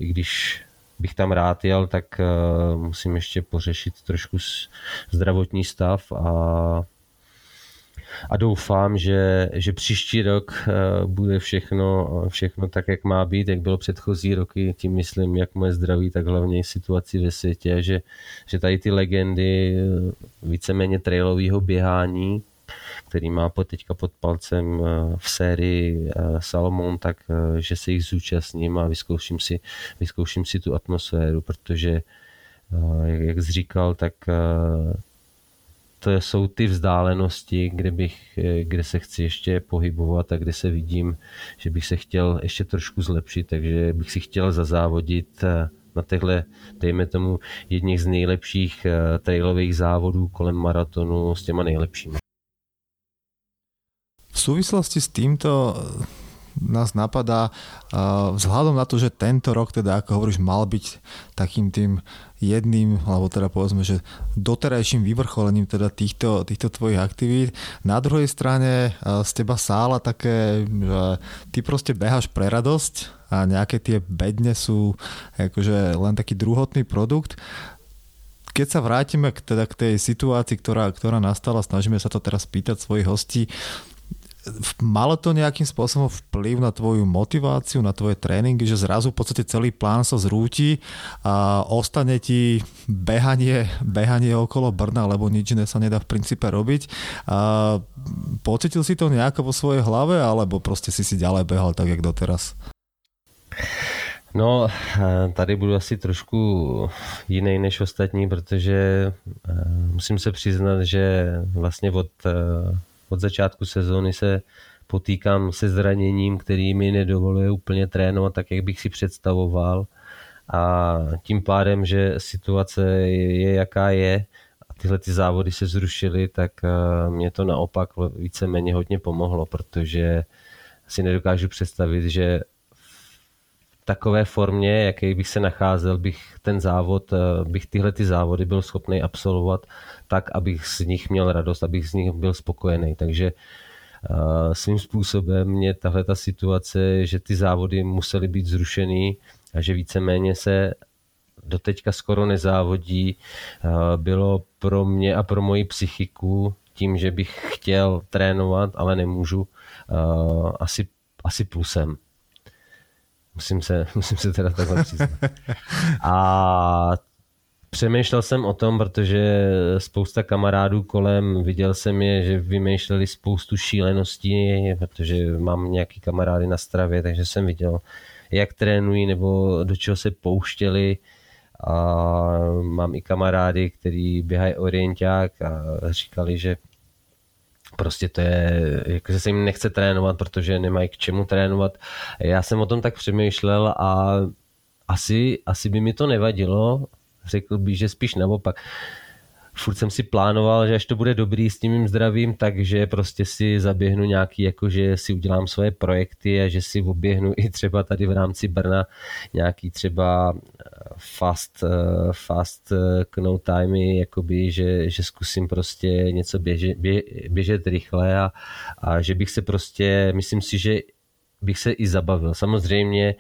i když bych tam rád jel, tak musím ještě pořešit trošku zdravotní stav a a doufám, že, že příští rok eh, bude všechno, všechno tak, jak má být, jak bylo předchozí roky, tím myslím, jak moje zdraví, tak hlavně situaci ve světě, že, že tady ty legendy víceméně trailového běhání, který má pod teďka pod palcem eh, v sérii eh, Salomon, tak eh, že se jich zúčastním a vyzkouším si, vyzkouším si tu atmosféru, protože jak, jsi říkal, tak jsou ty vzdálenosti, kde, bych, kde se chci ještě pohybovat a kde se vidím, že bych se chtěl ještě trošku zlepšit, takže bych si chtěl zazávodit na těchto, dejme tomu, jedních z nejlepších trailových závodů kolem maratonu s těma nejlepšími. V súvislosti s týmto nás napadá, vzhľadom na to, že tento rok, teda ako hovoríš, mal byť takým tým jedným, alebo teda povedzme, že doterajším vyvrcholením teda týchto, týchto tvojich aktivít. Na druhej strane z teba sála také, že ty proste beháš pre radosť a nejaké tie bedne sú akože len taký druhotný produkt keď sa vrátime k, teda k tej situácii, ktorá, ktorá nastala, snažíme sa to teraz pýtať svojich hostí, malo to nejakým spôsobom vplyv na tvoju motiváciu, na tvoje tréningy, že zrazu v podstate celý plán sa zrúti a ostane ti behanie, behanie okolo Brna, lebo nič iné sa nedá v princípe robiť. A pocitil si to nejako vo svojej hlave, alebo prostě si si ďalej behal tak, jak doteraz? No, tady budu asi trošku jiný než ostatní, protože musím se přiznat, že vlastně od od začátku sezóny se potýkám se zraněním, který mi nedovoluje úplně trénovat tak, jak bych si představoval. A tím pádem, že situace je, jaká je, a tyhle ty závody se zrušily, tak eh, mě to naopak víceméně hodně pomohlo, protože si nedokážu představit, že takové formě, jaký bych se nacházel, bych ten závod, eh, bych tyhle ty závody byl schopný absolvovat tak, abych z nich měl radost, abych z nich byl spokojený. Takže uh, svým způsobem mě tahle ta situace, že ty závody musely být zrušený a že víceméně se doteďka skoro nezávodí, uh, bylo pro mě a pro moji psychiku tím, že bych chtěl trénovat, ale nemůžu, asi, asi plusem. Musím se, musím se teda takhle přiznat. A Přemýšlel jsem o tom, protože spousta kamarádů kolem, viděl jsem je, že vymýšleli spoustu šíleností, protože mám nějaký kamarády na stravě, takže jsem viděl, jak trénují nebo do čeho se pouštěli. A mám i kamarády, kteří běhají orienták a říkali, že prostě to je, jakože se jim nechce trénovat, protože nemají k čemu trénovat. Já jsem o tom tak přemýšlel a asi, asi by mi to nevadilo, řekl bych, že spíš naopak. Furt jsem si plánoval, že až to bude dobrý s tím mým zdravím, takže prostě si zaběhnu nějaký, jako že si udělám svoje projekty a že si oběhnu i třeba tady v rámci Brna nějaký třeba eh, fast, eh, fast no timey, jakoby, že, že zkusím prostě něco běže, bě, běžet rychle a, a že bych se prostě, myslím si, že bych se i zabavil. Samozřejmě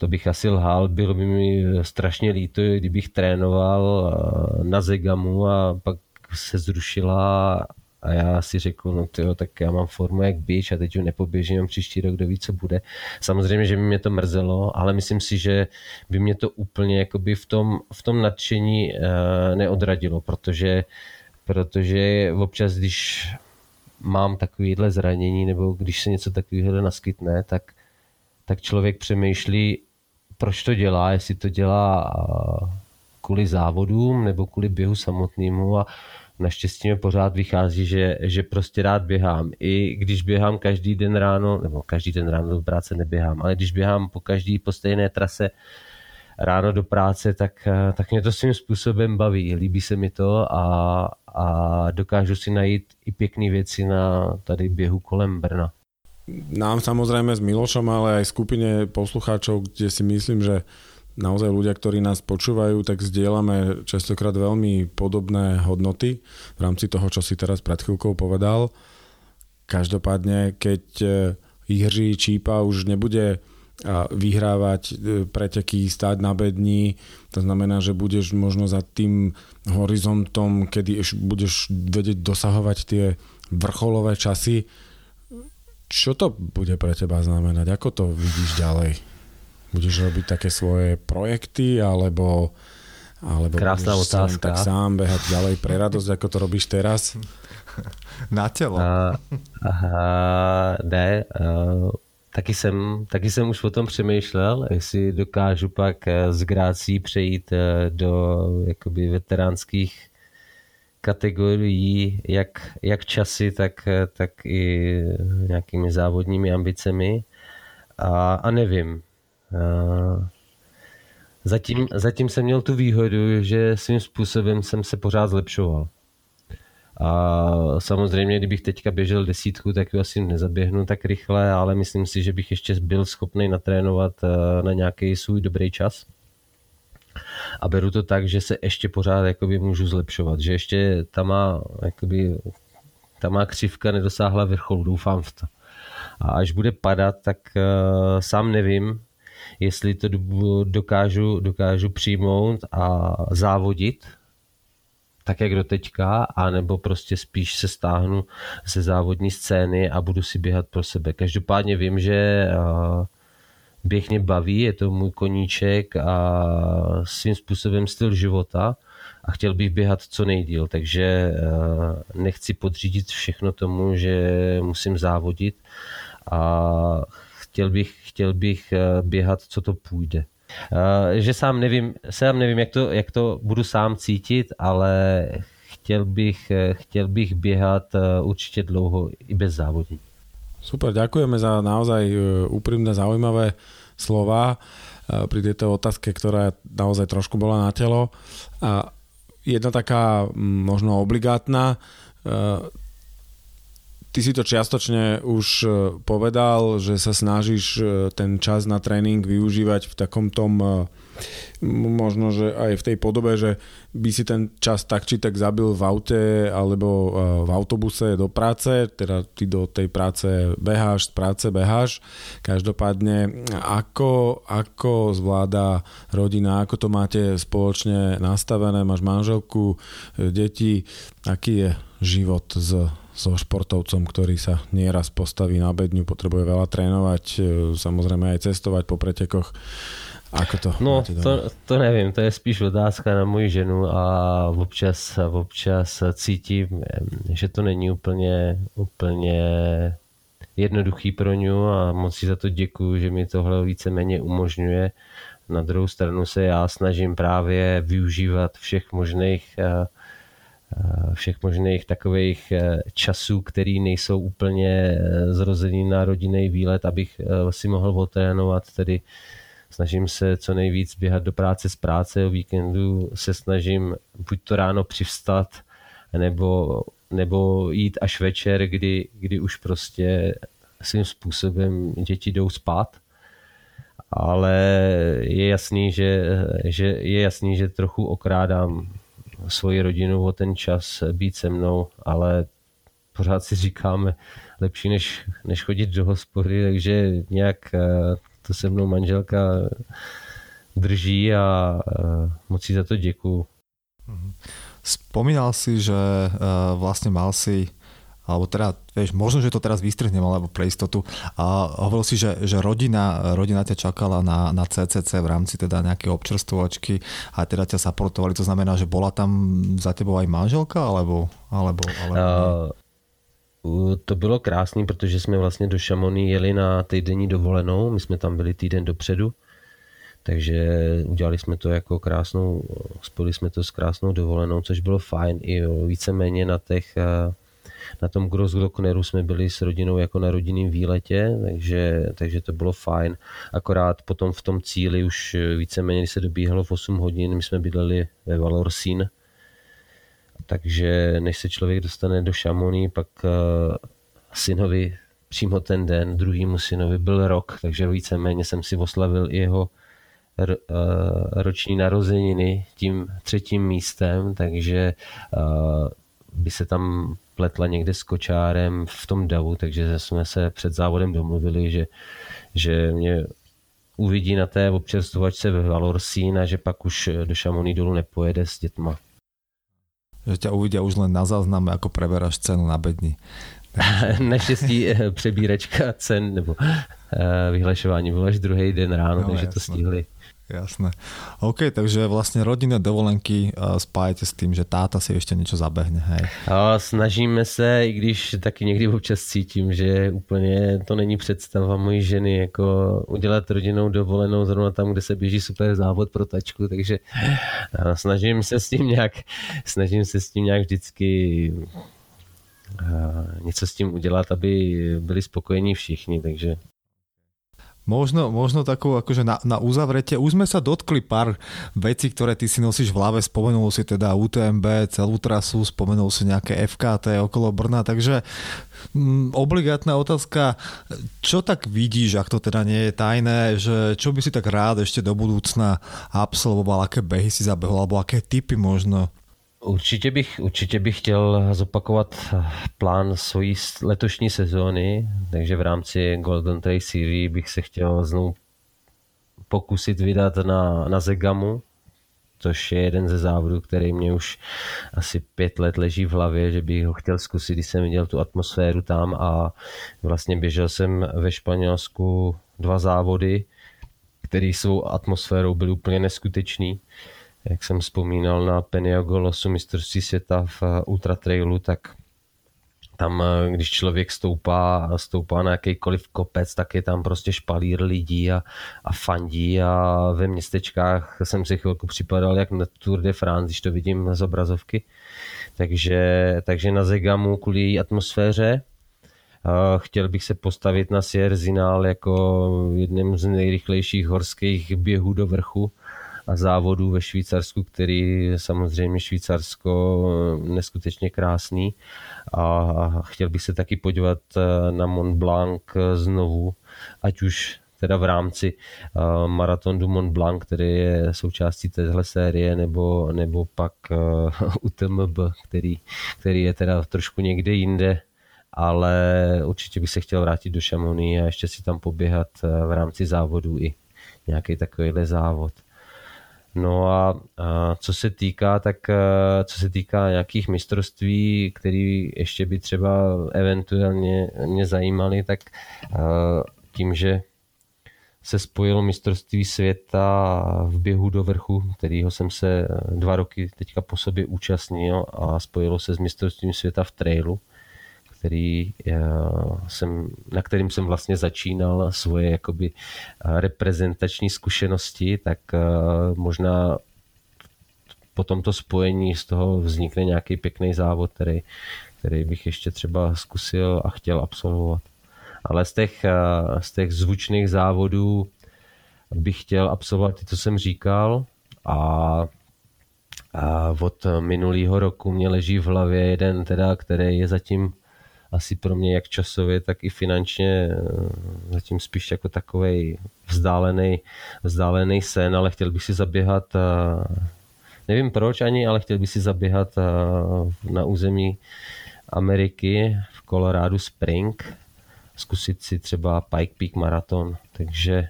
to bych asi lhal, bylo by mi strašně líto, kdybych trénoval eh, na Zegamu a pak se zrušila a já si řekl, no tyjo, tak já mám formu jak běž a teď ju nepoběžím, příští rok, kdo ví, co bude. Samozřejmě, že by mě to mrzelo, ale myslím si, že by mě to úplně jakoby v tom, v tom nadšení uh, neodradilo, protože, protože občas, když mám takovýhle zranění nebo když se něco takového naskytne, tak, tak člověk přemýšlí, proč to dělá, jestli to dělá kvůli závodům nebo kvůli běhu samotnému a naštěstí mi pořád vychází, že, že prostě rád běhám. I když běhám každý den ráno, nebo každý den ráno do práce neběhám, ale když běhám po každý po stejné trase ráno do práce, tak, tak mě to svým způsobem baví. Líbí se mi to a, a dokážu si najít i pěkné věci na tady běhu kolem Brna. Nám samozrejme s Milošom, ale aj skupine poslucháčov, kde si myslím, že naozaj ľudia, ktorí nás počúvajú, tak zdieľame častokrát veľmi podobné hodnoty v rámci toho, čo si teraz pred chvíľkou povedal. Každopádne, keď e, Jiří Čípa už nebude vyhrávať e, preteky, stáť na bední. To znamená, že budeš možno za tým horizontom, kedy budeš vedieť dosahovať tie vrcholové časy. Čo to bude pre teba znamenať? Ako to vidíš ďalej? Budeš robiť také svoje projekty, alebo, alebo Krásna budeš otázka. tak sám behať ďalej pre radosť, ako to robíš teraz? Na telo. Uh, uh, ne, uh, taky jsem, taky jsem už o tom přemýšlel, jestli dokážu pak eh, z Grácí přejít eh, do jakoby veteránských kategorií, jak, jak časy, tak, tak i nějakými závodními ambicemi. A, a nevím. A zatím, zatím jsem měl tu výhodu, že svým způsobem jsem se pořád zlepšoval. A samozřejmě, kdybych teďka běžel desítku, tak ji asi nezaběhnu tak rychle, ale myslím si, že bych ještě byl schopný natrénovat eh, na nějaký svůj dobrý čas. A beru to tak, že se ještě pořád jakoby můžu zlepšovat, že ještě ta má, jakoby, ta má křivka nedosáhla vrcholu, doufám v to. A až bude padat, tak uh, sám nevím, jestli to dokážu, dokážu přijmout a závodit, tak jak do teďka, anebo prostě spíš se stáhnu ze závodní scény a budu si běhat pro sebe. Každopádně vím, že běh mě baví, je to můj koníček a svým způsobem styl života a chtěl bych běhat co nejdíl, takže nechci podřídit všechno tomu, že musím závodit a chtěl bych, chtěl bych běhat, co to půjde. Eh, že sám nevím, sám nevím jak, to, jak to budu sám cítit, ale chtěl bych, eh, chtěl bych běhat eh, určitě dlouho i bez závodní. Super, ďakujeme za naozaj úprimné, zaujímavé slova pri tejto otázke, ktorá naozaj trošku bola na telo. A jedna taká možno obligátna, Ty si to čiastočne už e, povedal, že sa snažíš e, ten čas na tréning využívať v takom tom e, možno, že aj v tej podobe, že by si ten čas tak či tak zabil v aute alebo v autobuse do práce, teda ty do tej práce beháš, z práce beháš. Každopádne, ako, ako zvláda rodina, ako to máte spoločne nastavené, máš manželku, deti, aký je život s so športovcom, ktorý sa nieraz postaví na bedňu, potrebuje veľa trénovať, e, samozrejme aj cestovať po pretekoch. Ako to? No, to, to nevím, to je spíš otázka na moji ženu a občas, občas cítím, že to není úplně, úplně jednoduchý pro ňu a moc si za to děkuju, že mi tohle víceméně umožňuje. Na druhou stranu se já snažím právě využívat všech možných uh, Eh, všech možných takových eh, časů, který nejsou úplně eh, zrozený na rodinný výlet, abych si mohl otrénovat, tedy snažím se co nejvíc běhat do práce z práce, o víkendu se snažím buď to ráno přivstat, nebo, nebo jít až večer, kdy, kdy už prostě svým způsobem děti jdou spát. Ale je jasný, že, že, je jasný, že trochu okrádám svoji rodinu o ten čas být se mnou, ale pořád si říkáme lepší než, než chodit do hospody, takže nějak to se mnou manželka drží a moc za to děkuju. Spomínal si, že eh, vlastně mal si alebo teda, vieš, možno, že to teraz vystrhnem, alebo pre istotu. A hovoril si, že, že rodina, rodina ťa čakala na, na CCC v rámci teda nejaké občerstvovačky a teda ťa supportovali. To znamená, že bola tam za tebou aj manželka, alebo... alebo, alebo... Uh, to bylo krásný, protože jsme vlastně do Šamony jeli na týdenní dovolenou, my jsme tam byli týden dopředu, takže udělali jsme to jako krásnou, spojili jsme to s krásnou dovolenou, což bylo fajn. I víceméně na těch uh, na tom Grossglockneru jsme byli s rodinou jako na rodinném výletě, takže, takže to bylo fajn. Akorát potom v tom cíli už víceméně, když se dobíhalo v 8 hodin, my jsme bydleli ve Valorsín, takže než se člověk dostane do Šamoní, pak uh, synovi přímo ten den, druhýmu synovi byl rok, takže víceméně jsem si oslavil i jeho uh, roční narozeniny tím třetím místem, takže uh, by se tam pletla někde s kočárem v tom davu, takže jsme se před závodem domluvili, že, že mě uvidí na té občerstvovačce ve Valorsín a že pak už do Šamoní dolů nepojede s dětma. Že tě uvidí už len na záznam, jako preberáš cenu na bedni. Naštěstí eh, přebíračka cen nebo eh, vyhlašování bylo až druhý den ráno, no, takže jasno. to stihli Jasné. OK, takže vlastne rodinné dovolenky spájete s tým, že táta si ešte niečo zabehne, hej? A snažíme se, i když taky někdy občas cítím, že úplně to není představa mojí ženy, jako udělat rodinnou dovolenou zrovna tam, kde se běží super závod pro tačku, takže snažím se s tím nějak, snažím se s tím nějak vždycky něco s tím udělat, aby byli spokojení všichni, takže Možno, možno takú akože na, na uzavrete. Už sme sa dotkli pár vecí, ktoré ty si nosíš v hlave. Spomenul si teda UTMB, celú trasu, spomenul si nejaké FKT okolo Brna, takže mm, obligátna otázka, čo tak vidíš, ak to teda nie je tajné, že čo by si tak rád ešte do budúcna absolvoval, aké behy si zabehol, alebo aké typy možno Určitě bych, určitě bych chtěl zopakovat plán svojí letošní sezóny, takže v rámci Golden Trail Series bych se chtěl znovu pokusit vydat na, na Zegamu, což je jeden ze závodů, který mě už asi pět let leží v hlavě, že bych ho chtěl zkusit, když jsem viděl tu atmosféru tam a vlastně běžel jsem ve Španělsku dva závody, které svou atmosférou byly úplně neskutečný jak jsem vzpomínal na Peniagolosu mistrovství světa v eh, Ultra Trailu, tak tam, eh, když člověk stoupá, stoupá na jakýkoliv kopec, tak je tam prostě špalír lidí a, a fandí a ve městečkách jsem si chvilku připadal jak na Tour de France, když to vidím z obrazovky. Takže, takže na Zegamu kvůli její atmosféře Chtěl bych se postavit na Sierra Zinal jako jedním z nejrychlejších horských běhů do vrchu závodů ve Švýcarsku, který je samozřejmě Švýcarsko eh, neskutečně krásný a chtěl bych se taky podívat eh, na Mont Blanc eh, znovu, ať už teda v rámci uh, Marathon du Mont Blanc, který je součástí téhle série, nebo, nebo pak uh, UTMB, který, který je teda trošku někde jinde, ale určitě bych se chtěl vrátit do Šamoní a ještě si tam poběhat v rámci závodu i nějaký takovýhle závod. No a, a co se týká, tak e, co se týká nějakých mistrovství, které ještě by třeba eventuálně mě zajímaly, tak e, tím, že se spojilo mistrovství světa v běhu do vrchu, kterýho jsem se dva roky teďka po sobě účastnil a spojilo se s mistrovstvím světa v trailu, který jsem, na kterým jsem vlastně začínal svoje jakoby reprezentační zkušenosti, tak možná po tomto spojení z toho vznikne nějaký pěkný závod, který, který bych ještě třeba zkusil a chtěl absolvovat. Ale z těch, z těch zvučných závodů bych chtěl absolvovat ty, co jsem říkal a, a od minulého roku mě leží v hlavě jeden teda, který je zatím asi pro mě jak časově, tak i finančně eh, zatím spíš jako takový vzdálený, vzdálený sen, ale chtěl bych si zaběhat, eh, nevím proč ani, ale chtěl bych si zaběhat eh, na území Ameriky v Colorado Spring, zkusit si třeba Pike Peak Marathon, takže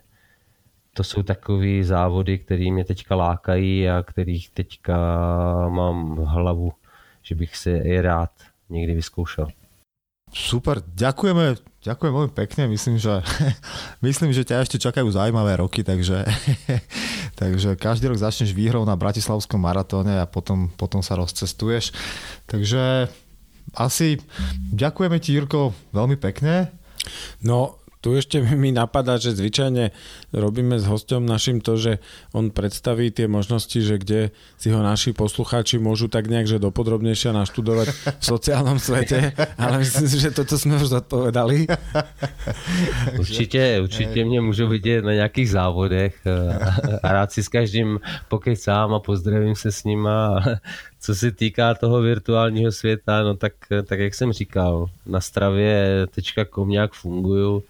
to jsou takové závody, které mě teďka lákají a kterých teďka mám v hlavu, že bych si je rád někdy vyzkoušel. Super, ďakujeme, ďakujem veľmi pekne, myslím, že, myslím, že ťa ešte čakajú zaujímavé roky, takže, takže každý rok začneš výhrou na Bratislavskom maratóne a potom, potom sa rozcestuješ. Takže asi ďakujeme ti, Jirko, veľmi pekne. No, tu ešte mi napadá, že zvyčajne robíme s hostom našim to, že on predstaví tie možnosti, že kde si ho naši poslucháči môžu tak nejak, že dopodrobnejšie naštudovať v sociálnom svete, ale myslím si, že toto sme už zodpovedali. Určitě, určitě mě můžu vidět na nějakých závodech a rád si s každým pokecám a pozdravím se s nima. Co se týká toho virtuálního světa, no tak, tak jak jsem říkal, na stravě .com nějak funguju,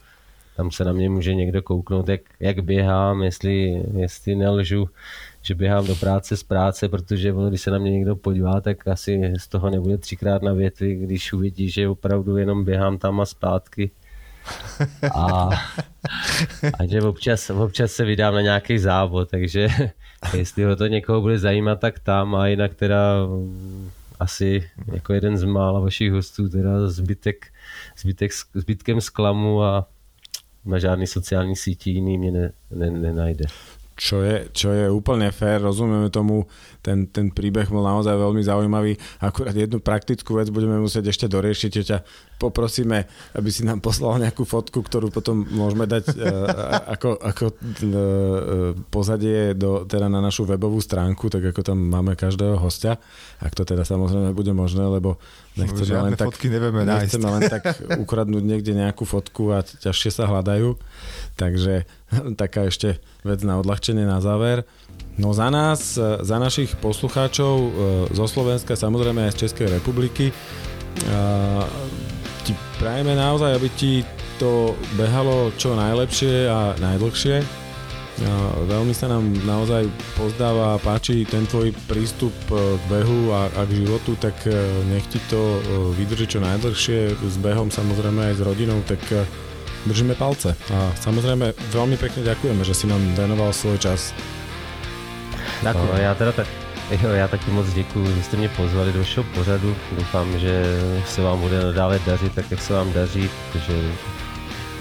tam se na mě může někdo kouknout, jak, jak běhám, jestli, jestli nelžu, že běhám do práce z práce, protože když se na mě někdo podívá, tak asi z toho nebude třikrát na větvi, když uvidí, že opravdu jenom běhám tam a zpátky. A, a že občas, občas se vydám na nějaký závod, takže jestli ho to někoho bude zajímat, tak tam a jinak teda asi jako jeden z mála vašich hostů, teda zbytek, zbytek, zbytkem sklamu a na žádný sociální síti jiný mě ne, ne, nenajde. Čo je, čo je úplne fér, rozumieme tomu, ten, ten príbeh bol naozaj veľmi zaujímavý. Akurát jednu praktickú vec budeme musieť ešte doriešiť, ťa poprosíme, aby si nám poslal nejakú fotku, ktorú potom môžeme dať uh, ako, ako uh, pozadie do, teda na našu webovú stránku, tak ako tam máme každého hostia. Ak to teda samozrejme bude možné, lebo nechceme len tak, fotky nevieme nechceme len tak ukradnúť niekde nejakú fotku a ťažšie sa hľadajú. Takže taká ešte vec na odľahčenie na záver. No za nás, za našich poslucháčov e, zo Slovenska, samozrejme aj z Českej republiky, e, ti prajeme naozaj, aby ti to behalo čo najlepšie a najdlhšie. Veľmi sa nám naozaj pozdáva a páči ten tvoj prístup k behu a, a k životu, tak nech ti to vydrží čo najdlhšie s behom samozrejme aj s rodinou, tak držíme palce. A samozrejme veľmi pekne ďakujeme, že si nám venoval svoj čas. Ďakujem. No, já teda tak, jo, já taky moc děkuji, že jste mě pozvali do vašeho pořadu. Doufám, že se vám bude nadále dařit tak, jak se vám daří, protože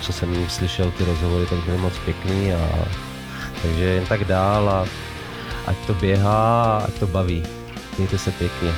co jsem slyšel, ty rozhovory, tak byly moc pěkný a takže jen tak dál a ať to běhá, ať to baví. Mějte se pěkně.